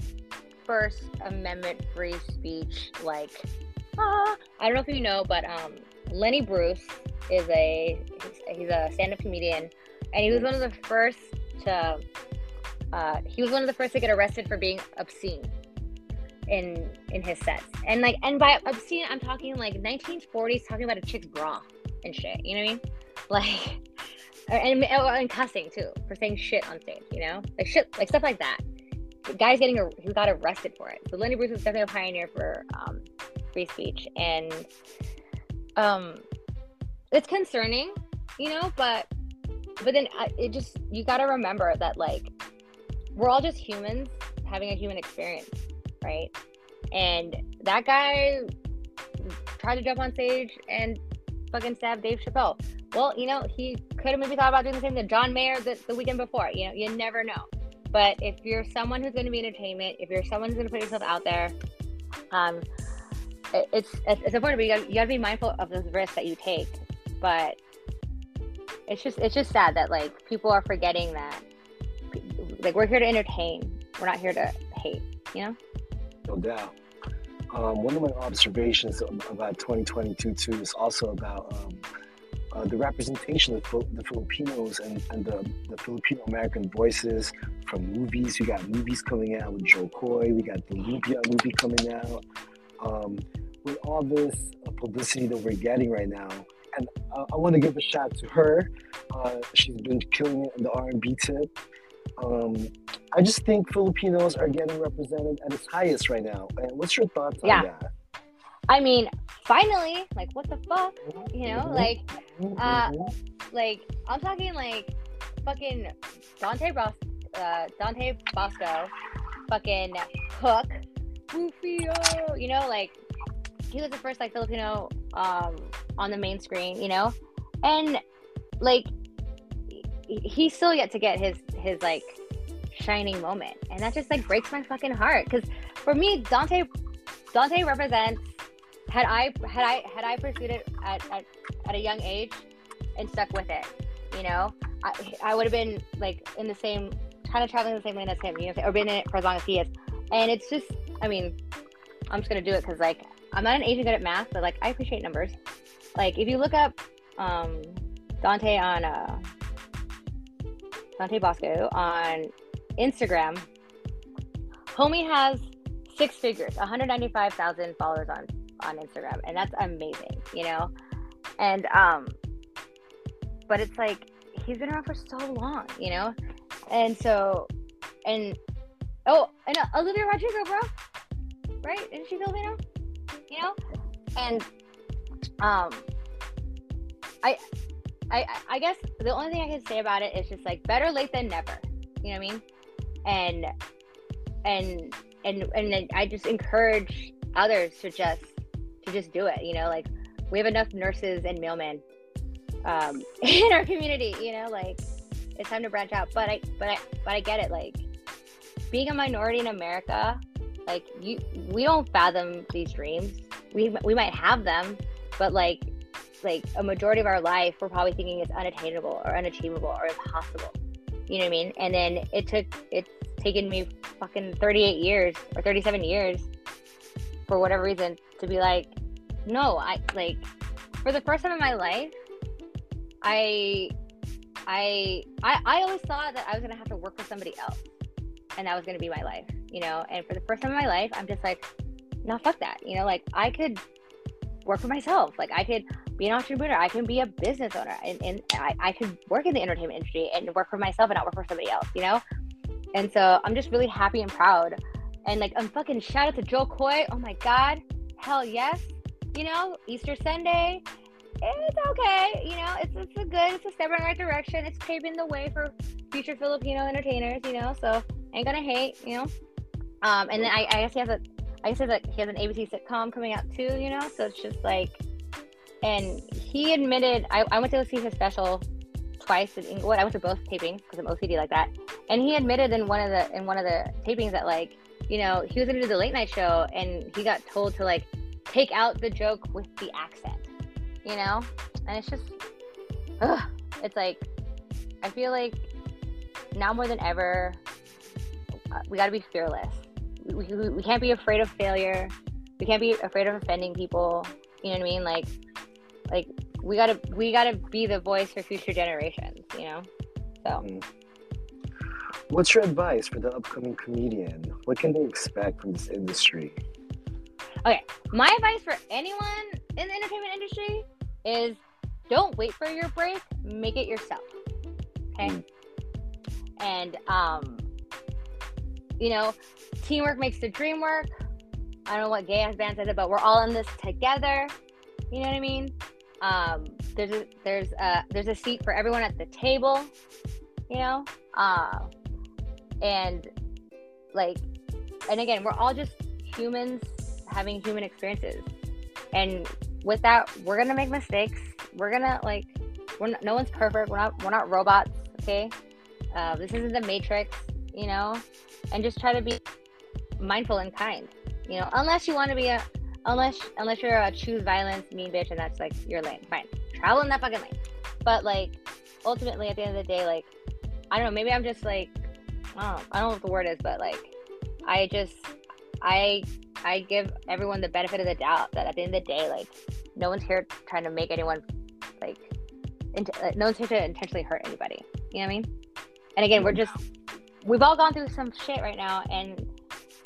first amendment free speech like ah, i don't know if you know but um lenny bruce is a he's, he's a stand-up comedian and he was one of the first to uh, he was one of the first to get arrested for being obscene in in his sets. And like and by obscene i'm talking like 1940s talking about a chick's bra and shit you know what i mean? Like and, and cussing too for saying shit on stage, you know, like shit, like stuff like that. The guy's getting a, who got arrested for it. So Lenny Bruce was definitely a pioneer for um, free speech, and um, it's concerning, you know, but but then uh, it just you got to remember that like we're all just humans having a human experience, right? And that guy tried to jump on stage and fucking stab Dave Chappelle. Well, you know, he could have maybe thought about doing the same to John Mayer the, the weekend before. You know, you never know. But if you're someone who's going to be entertainment, if you're someone who's going to put yourself out there, um, it, it's it's important, but you gotta, you gotta be mindful of those risks that you take. But it's just it's just sad that like people are forgetting that like we're here to entertain. We're not here to hate. You know. No doubt. Um, one of my observations about 2022 too is also about um, uh, the representation of the Filipinos and, and the, the Filipino American voices from movies. We got movies coming out with Jo Koy. We got the Lumpia movie coming out. Um, with all this uh, publicity that we're getting right now, and uh, I want to give a shout to her. Uh, she's been killing it in the R&B tip. Um, I just think Filipinos are getting represented at its highest right now. And what's your thoughts yeah. on that? I mean, finally, like what the fuck, you know, like, uh, like I'm talking like fucking Dante Bros, uh, Dante Basco, fucking Hook, Rufio, you know, like he was the first like Filipino um on the main screen, you know, and like he- he's still yet to get his his like shining moment, and that just like breaks my fucking heart. Because for me, Dante Dante represents had I had I had I pursued it at, at, at a young age and stuck with it, you know, I, I would have been like in the same kind of traveling the same lane as him, you know, or been in it for as long as he is. And it's just, I mean, I'm just gonna do it because like I'm not an Asian good at math, but like I appreciate numbers. Like if you look up um, Dante on uh, Dante Basco on Instagram, homie has six figures, 195,000 followers on on Instagram, and that's amazing, you know. And um, but it's like he's been around for so long, you know, and so and oh, and uh, Olivia Rodrigo, bro, right? Isn't she Filipino? You know, and um, I, I, I guess the only thing I can say about it is just like better late than never. You know what I mean? And and and and I just encourage others to just to just do it. You know, like we have enough nurses and mailmen um, in our community. You know, like it's time to branch out. But I but I but I get it. Like being a minority in America, like you, we don't fathom these dreams. We we might have them, but like like a majority of our life, we're probably thinking it's unattainable or unachievable or impossible. You know what I mean? And then it took it's taken me fucking 38 years or 37 years for whatever reason to be like, no, I like for the first time in my life, I I I I always thought that I was gonna have to work for somebody else and that was gonna be my life, you know. And for the first time in my life, I'm just like, no, fuck that. You know, like I could work for myself. Like I could be an entrepreneur. I can be a business owner, and, and I, I could work in the entertainment industry and work for myself and not work for somebody else. You know. And so I'm just really happy and proud. And like I'm fucking shout out to Jo Koy. Oh my god, hell yes. You know, Easter Sunday. It's okay. You know, it's it's a good. It's a step in the right direction. It's paving the way for future Filipino entertainers. You know, so ain't gonna hate. You know. Um, and then I, I guess he has a I guess a, he has an ABC sitcom coming out too, you know. So it's just like, and he admitted I, I went to go see his special twice in Inglewood. I went to both tapings because I'm OCD like that. And he admitted in one of the in one of the tapings that like, you know, he was gonna do the late night show and he got told to like take out the joke with the accent, you know. And it's just, ugh, it's like, I feel like now more than ever, uh, we got to be fearless. We, we, we can't be afraid of failure. We can't be afraid of offending people. You know what i mean? Like like we gotta we gotta be the voice for future generations you know? So What's your advice for the upcoming comedian? What can they expect from this industry? Okay, my advice for anyone in the entertainment industry is don't wait for your break make it yourself okay Mm. and um you know teamwork makes the dream work i don't know what gay ass band says it but we're all in this together you know what i mean um there's a there's a there's a seat for everyone at the table you know uh and like and again we're all just humans having human experiences. And with that we're gonna make mistakes. We're gonna like we're not, no one's perfect. We're not we're not robots okay? Uh, this isn't the matrix you know? And just try to be mindful and kind you know? Unless you want to be a, unless unless you're a choose violence mean bitch and that's like your lane, fine. Travel in that fucking lane. But like ultimately at the end of the day, like I don't know, maybe I'm just like I don't, I don't know what the word is, but like I just I I give everyone the benefit of the doubt that at the end of the day, like no one's here trying to make anyone like, int- no one's here to intentionally hurt anybody. You know what I mean? And again, we're just we've all gone through some shit right now, and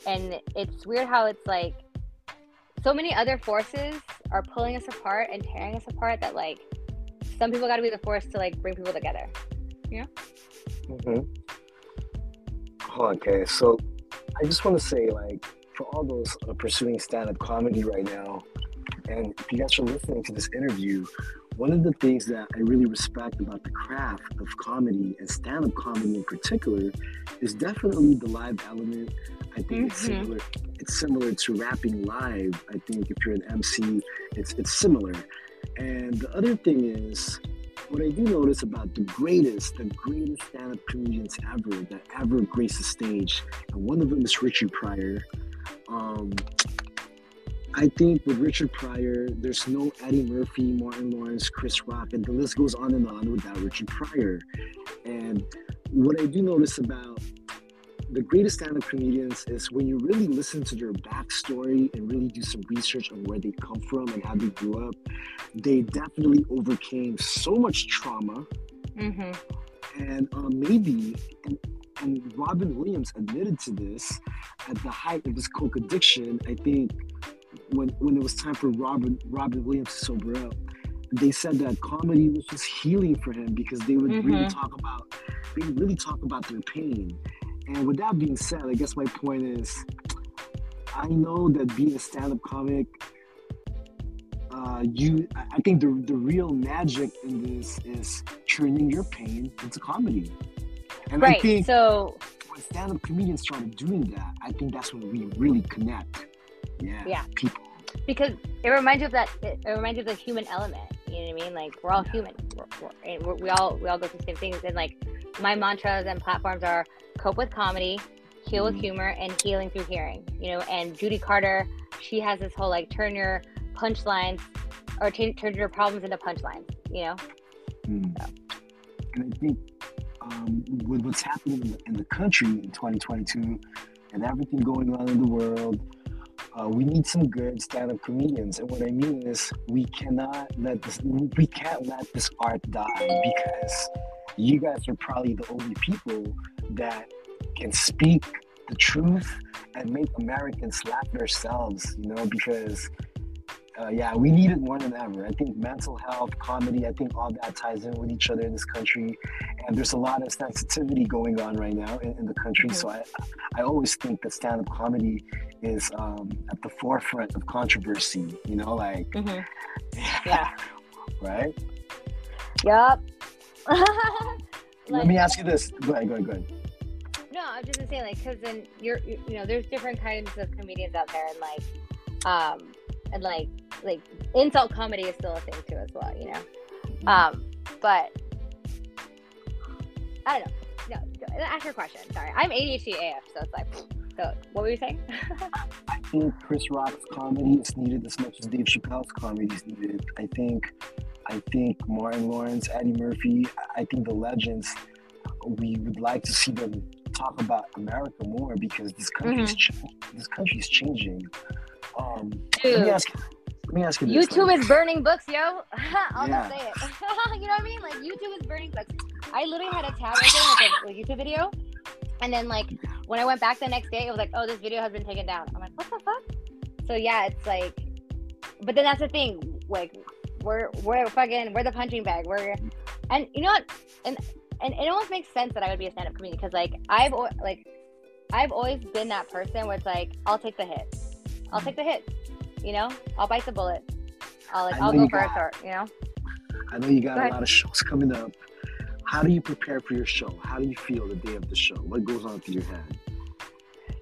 and it's weird how it's like so many other forces are pulling us apart and tearing us apart that like some people got to be the force to like bring people together. You know? Mm-hmm. Okay, so I just want to say, like, for all those pursuing stand-up comedy right now, and if you guys are listening to this interview, one of the things that I really respect about the craft of comedy and stand-up comedy in particular is definitely the live element. I think mm-hmm. it's similar. It's similar to rapping live. I think if you're an MC, it's it's similar. And the other thing is, what I do notice about the greatest, the greatest stand-up comedians ever that ever graced the stage, and one of them is Richard Pryor. Um, I think with Richard Pryor, there's no Eddie Murphy, Martin Lawrence, Chris Rock, and the list goes on and on without Richard Pryor. And what I do notice about the greatest stand-up comedians is when you really listen to their backstory and really do some research on where they come from and how they grew up, they definitely overcame so much trauma. Mm-hmm. And um, maybe, and, and Robin Williams admitted to this at the height of his coke addiction. I think when when it was time for Robin Robin Williams to sober up, they said that comedy was just healing for him because they would mm-hmm. really talk about they really talk about their pain and with that being said, I guess my point is I know that being a stand up comic, uh, you I think the, the real magic in this is turning your pain into comedy. And right. I think so when stand up comedians started doing that, I think that's when we really connect. Yeah. Yeah. People. Because it reminds you of that it, reminds you of the human element. You know what I mean? Like we're all yeah. human. We're, we're, we all we all go through the same things and like my mantras and platforms are cope with comedy, heal with mm-hmm. humor, and healing through hearing. You know, and Judy Carter, she has this whole like turn your punchlines or t- turn your problems into punchlines. You know. Mm. So. And I think um, with what's happening in the, in the country in 2022 and everything going on in the world, uh, we need some good stand-up comedians and what i mean is we cannot let this we can't let this art die because you guys are probably the only people that can speak the truth and make Americans laugh themselves, you know, because uh, yeah, we need it more than ever. I think mental health, comedy, I think all that ties in with each other in this country. And there's a lot of sensitivity going on right now in, in the country. Mm-hmm. So I, I always think that stand up comedy is um, at the forefront of controversy, you know, like, mm-hmm. yeah. right? Yep. like, Let me ask you this. Go ahead, go ahead, go ahead. No, I was just gonna say, like, because then you're, you know, there's different kinds of comedians out there, and like, um, and like, like insult comedy is still a thing too, as well, you know. Mm-hmm. Um, but I don't know. No, ask your question. Sorry, I'm ADHD AF, so it's like, so what were you saying? I think Chris Rock's comedy is needed as much as Dave Chappelle's comedy is needed. I think I think Martin Lawrence, Eddie Murphy, I think the legends, we would like to see them talk about America more because this country is mm-hmm. this country is changing. Um, let me ask. Let me ask you this. YouTube like, is burning books, yo. I'll yeah. just say it. you know what I mean? Like YouTube is burning books. I literally had a tab open with a YouTube video, and then like when I went back the next day, it was like, oh, this video has been taken down. I'm like, what the fuck? So yeah, it's like, but then that's the thing. Like we're we're fucking we're the punching bag. We're and you know what? And and it almost makes sense that I would be a stand up comedian because like I've like I've always been that person where it's like I'll take the hit. I'll take the hit. You know, I'll bite the bullet. I'll like I'll go first or you know. I know you got go a lot of shows coming up. How do you prepare for your show? How do you feel the day of the show? What goes on through your head?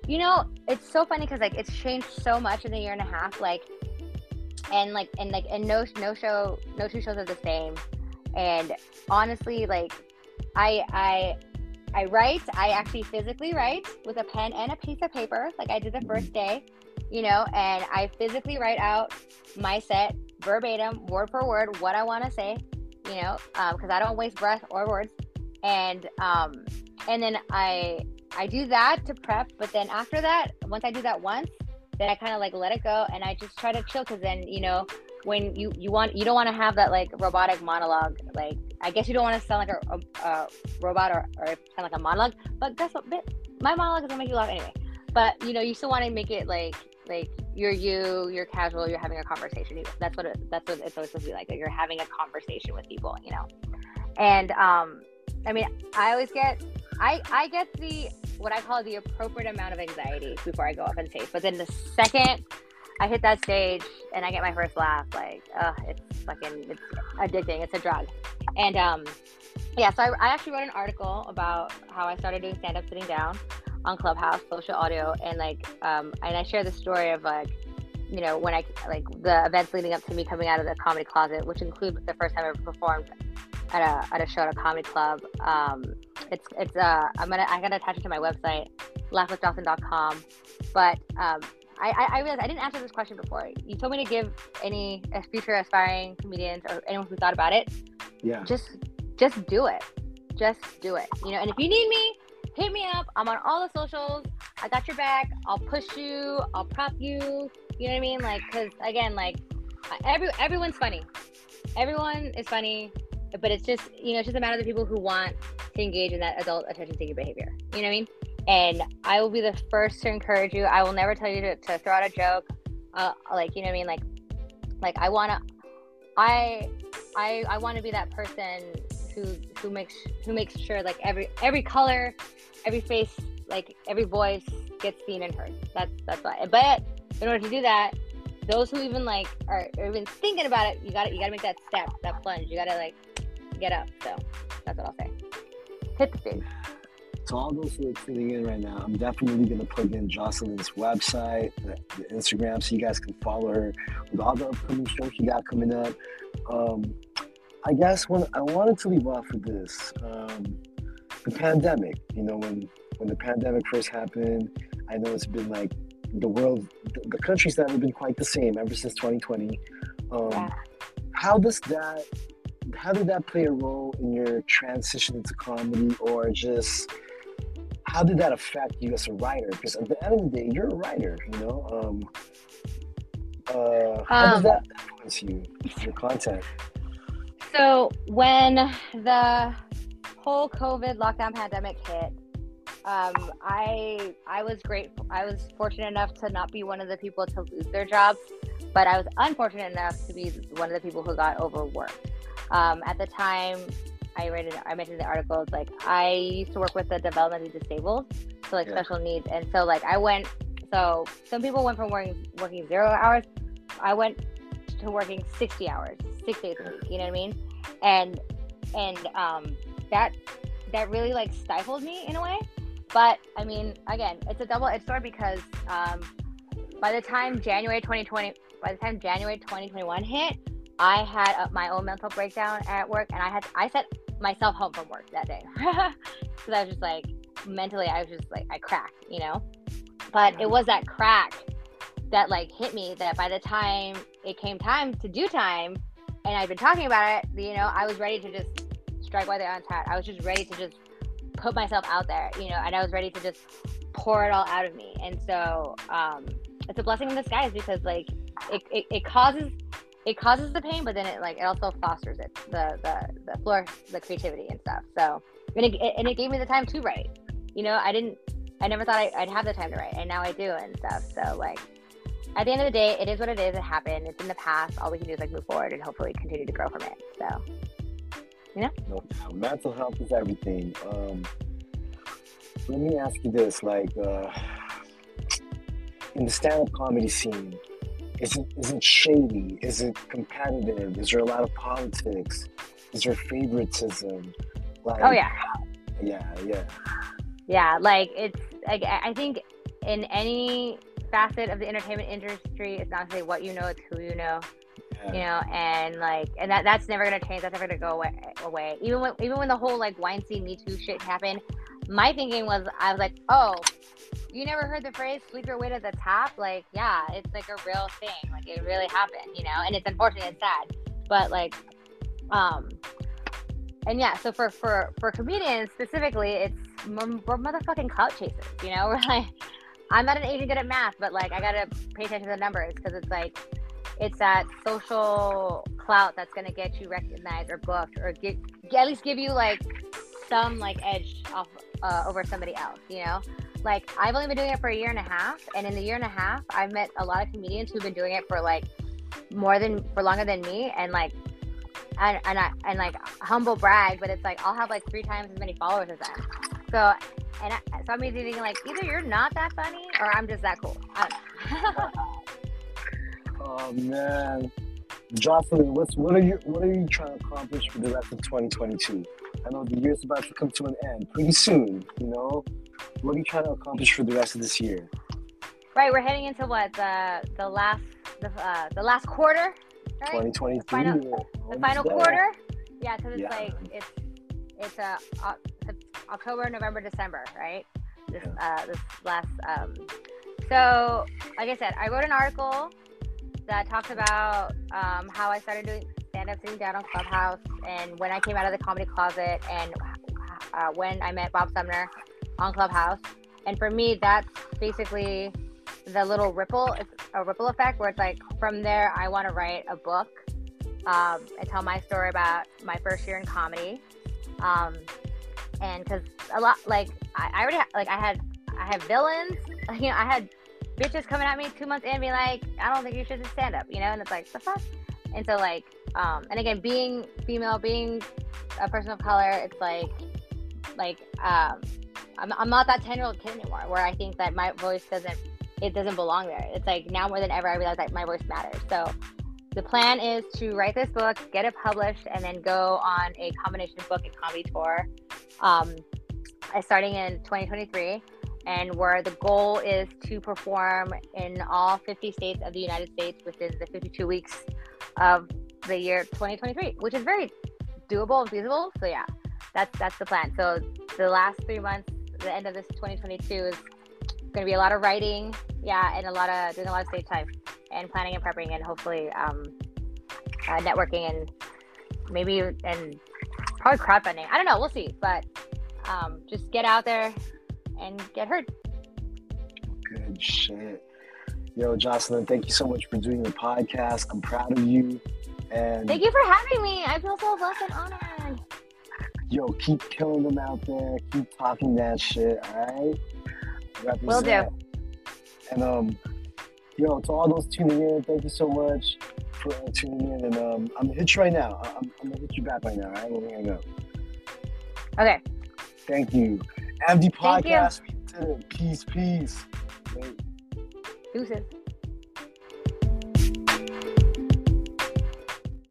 You know, it's so funny because like it's changed so much in a year and a half. Like and like and like and no no show no two shows are the same and honestly like i i i write i actually physically write with a pen and a piece of paper like i did the first day you know, and I physically write out my set verbatim, word for word, what I want to say, you know, because um, I don't waste breath or words, and um, and then I I do that to prep, but then after that, once I do that once, then I kind of like let it go and I just try to chill because then you know when you you want you don't want to have that like robotic monologue like I guess you don't want to sound like a, a, a robot or, or sound like a monologue but guess what my monologue is gonna make you laugh anyway. But you know you still want to make it like like you're you you're casual you're having a conversation that's what it, that's what it's supposed to be like, you're having a conversation with people you know? And um I mean I always get I I get the what I call the appropriate amount of anxiety before I go up on stage but then the second I hit that stage and I get my first laugh. Like, uh, it's fucking, it's addicting. It's a drug. And um, yeah, so I, I actually wrote an article about how I started doing stand up sitting down on Clubhouse, social audio, and like, um, and I share the story of like, you know, when I like the events leading up to me coming out of the comedy closet, which include the first time I ever performed at a at a show at a comedy club. Um, it's it's uh I'm gonna I'm gonna attach it to my website, laughwithjocelyn.com. But um, I, I, I realized I didn't answer this question before. You told me to give any uh, future aspiring comedians or anyone who thought about it. Yeah. Just just do it. Just do it. You know, and if you need me, hit me up. I'm on all the socials. I got your back. I'll push you. I'll prop you. You know what I mean? Like, cause again, like every everyone's funny. Everyone is funny, but it's just you know it's just a matter of the people who want to engage in that adult attention-seeking behavior. You know what I mean? And I will be the first to encourage you. I will never tell you to, to throw out a joke. Uh, like you know what I mean? Like, like I wanna, I, I, I want to be that person who who makes who makes sure like every every color, every face, like every voice gets seen and heard. That's that's why. But in order to do that, those who even like are, are even thinking about it, you got to you got to make that step, that plunge. You got to like get up. So that's what I'll say. Hit the stage to all those who are tuning in right now, I'm definitely going to plug in Jocelyn's website, the, the, Instagram, so you guys can follow her with all the upcoming shows she got coming up. Um, I guess when I wanted to leave off with this, um, the pandemic. You know, when when the pandemic first happened, I know it's been like the world, the, the that have been quite the same ever since 2020. Um, yeah. How does that? How did that play a role in your transition into comedy, or just how did that affect you as a writer? Because at the end of the day, you're a writer, you know. Um, uh, how um, does that influence you, your content? So when the whole COVID lockdown pandemic hit, um, I I was grateful. I was fortunate enough to not be one of the people to lose their jobs, but I was unfortunate enough to be one of the people who got overworked. Um, at the time, I read it. I mentioned the article. It's like I used to work with the developmentally disabled, so like yeah. special needs, and so like I went. So some people went from working working zero hours. I went to working sixty hours, six days a week. You know what I mean? And and um, that that really like stifled me in a way. But I mean, again, it's a double-edged sword because um, by the time January 2020, by the time January 2021 hit, I had a, my own mental breakdown at work, and I had I set myself home from work that day because I was just like mentally, I was just like I cracked, you know. But it was that crack that like hit me that by the time it came time to do time, and I've been talking about it, you know, I was ready to just strike while the iron's hot. I was just ready to just put myself out there, you know, and I was ready to just pour it all out of me. And so um, it's a blessing in disguise because like it, it, it causes it causes the pain, but then it like it also fosters it, the the the floor, the creativity and stuff. So and it, and it gave me the time to write. You know, I didn't, I never thought I, would have the time to write, and now I do and stuff. So like, at the end of the day, it is what it is. It happened. It's in the past. All we can do is like move forward and hopefully continue to grow from it. So, you know. No, mental health is everything. Um, let me ask you this: like, uh, in the stand-up comedy scene is it is it shady? Is it competitive? Is there a lot of politics? Is there favoritism? Like, oh yeah, yeah, yeah, yeah. Like it's like I think in any facet of the entertainment industry, it's not say what you know, it's who you know. Yeah. You know, and like, and that that's never gonna change. That's never gonna go away. away. Even when even when the whole like Weinstein Me Too shit happened, my thinking was I was like, oh, you never heard the phrase "sleep your way to the top"? Like, yeah, it's like a real thing. Like, it really happened, you know. And it's unfortunate, it's sad, but like, um, and yeah. So for for for comedians specifically, it's we're motherfucking clout chasers, you know. We're like, I'm not an agent good at math, but like, I gotta pay attention to the numbers because it's like, it's that social clout that's gonna get you recognized or booked or get at least give you like some like edge off uh, over somebody else, you know like I've only been doing it for a year and a half, and in the year and a half, I've met a lot of comedians who've been doing it for like more than for longer than me, and like and and I, and like humble brag, but it's like I'll have like three times as many followers as them. So and I, so I'm either thinking like either you're not that funny or I'm just that cool. oh man, Jocelyn, what's what are you what are you trying to accomplish for the rest of 2022? I know the year's about to come to an end pretty soon. You know, what are you trying to accomplish for the rest of this year? Right, we're heading into what the the last the uh, the last quarter, right? 2023. The final, the final quarter. Yeah, because it's yeah. like it's it's a uh, October, November, December, right? This yeah. uh, this last. Um, so, like I said, I wrote an article that talks about um, how I started doing stand up sitting down on Clubhouse and when I came out of the comedy closet and uh, when I met Bob Sumner on Clubhouse. And for me, that's basically the little ripple, it's a ripple effect where it's like from there, I want to write a book um, and tell my story about my first year in comedy. Um, and because a lot, like I, I already ha- like I had I have villains, you know, I had bitches coming at me two months in, being like, I don't think you should just stand up, you know, and it's like the fuck. And so like, um, and again, being female, being a person of color, it's like, like um, I'm, I'm not that 10 year old kid anymore where I think that my voice doesn't, it doesn't belong there. It's like now more than ever, I realize that my voice matters. So the plan is to write this book, get it published, and then go on a combination book and comedy tour, um, starting in 2023. And where the goal is to perform in all 50 states of the United States within the 52 weeks of the year 2023, which is very doable and feasible. So yeah, that's that's the plan. So the last three months the end of this 2022 is going to be a lot of writing, yeah, and a lot of doing a lot of stage time and planning and prepping, and hopefully um, uh, networking and maybe and probably crowdfunding. I don't know. We'll see, but um, just get out there and get heard. Good shit. Yo, Jocelyn, thank you so much for doing the podcast. I'm proud of you. And thank you for having me. I feel so blessed and honored yo, keep killing them out there. Keep talking that shit. All right. Will do. And um, yo, to all those tuning in, thank you so much for uh, tuning in. And um, I'm gonna hit you right now. I'm, I'm gonna hit you back right now. All right, we're gonna go. Okay. Thank you. MD Podcast. Thank you. Peace, peace. Wait. Deuces.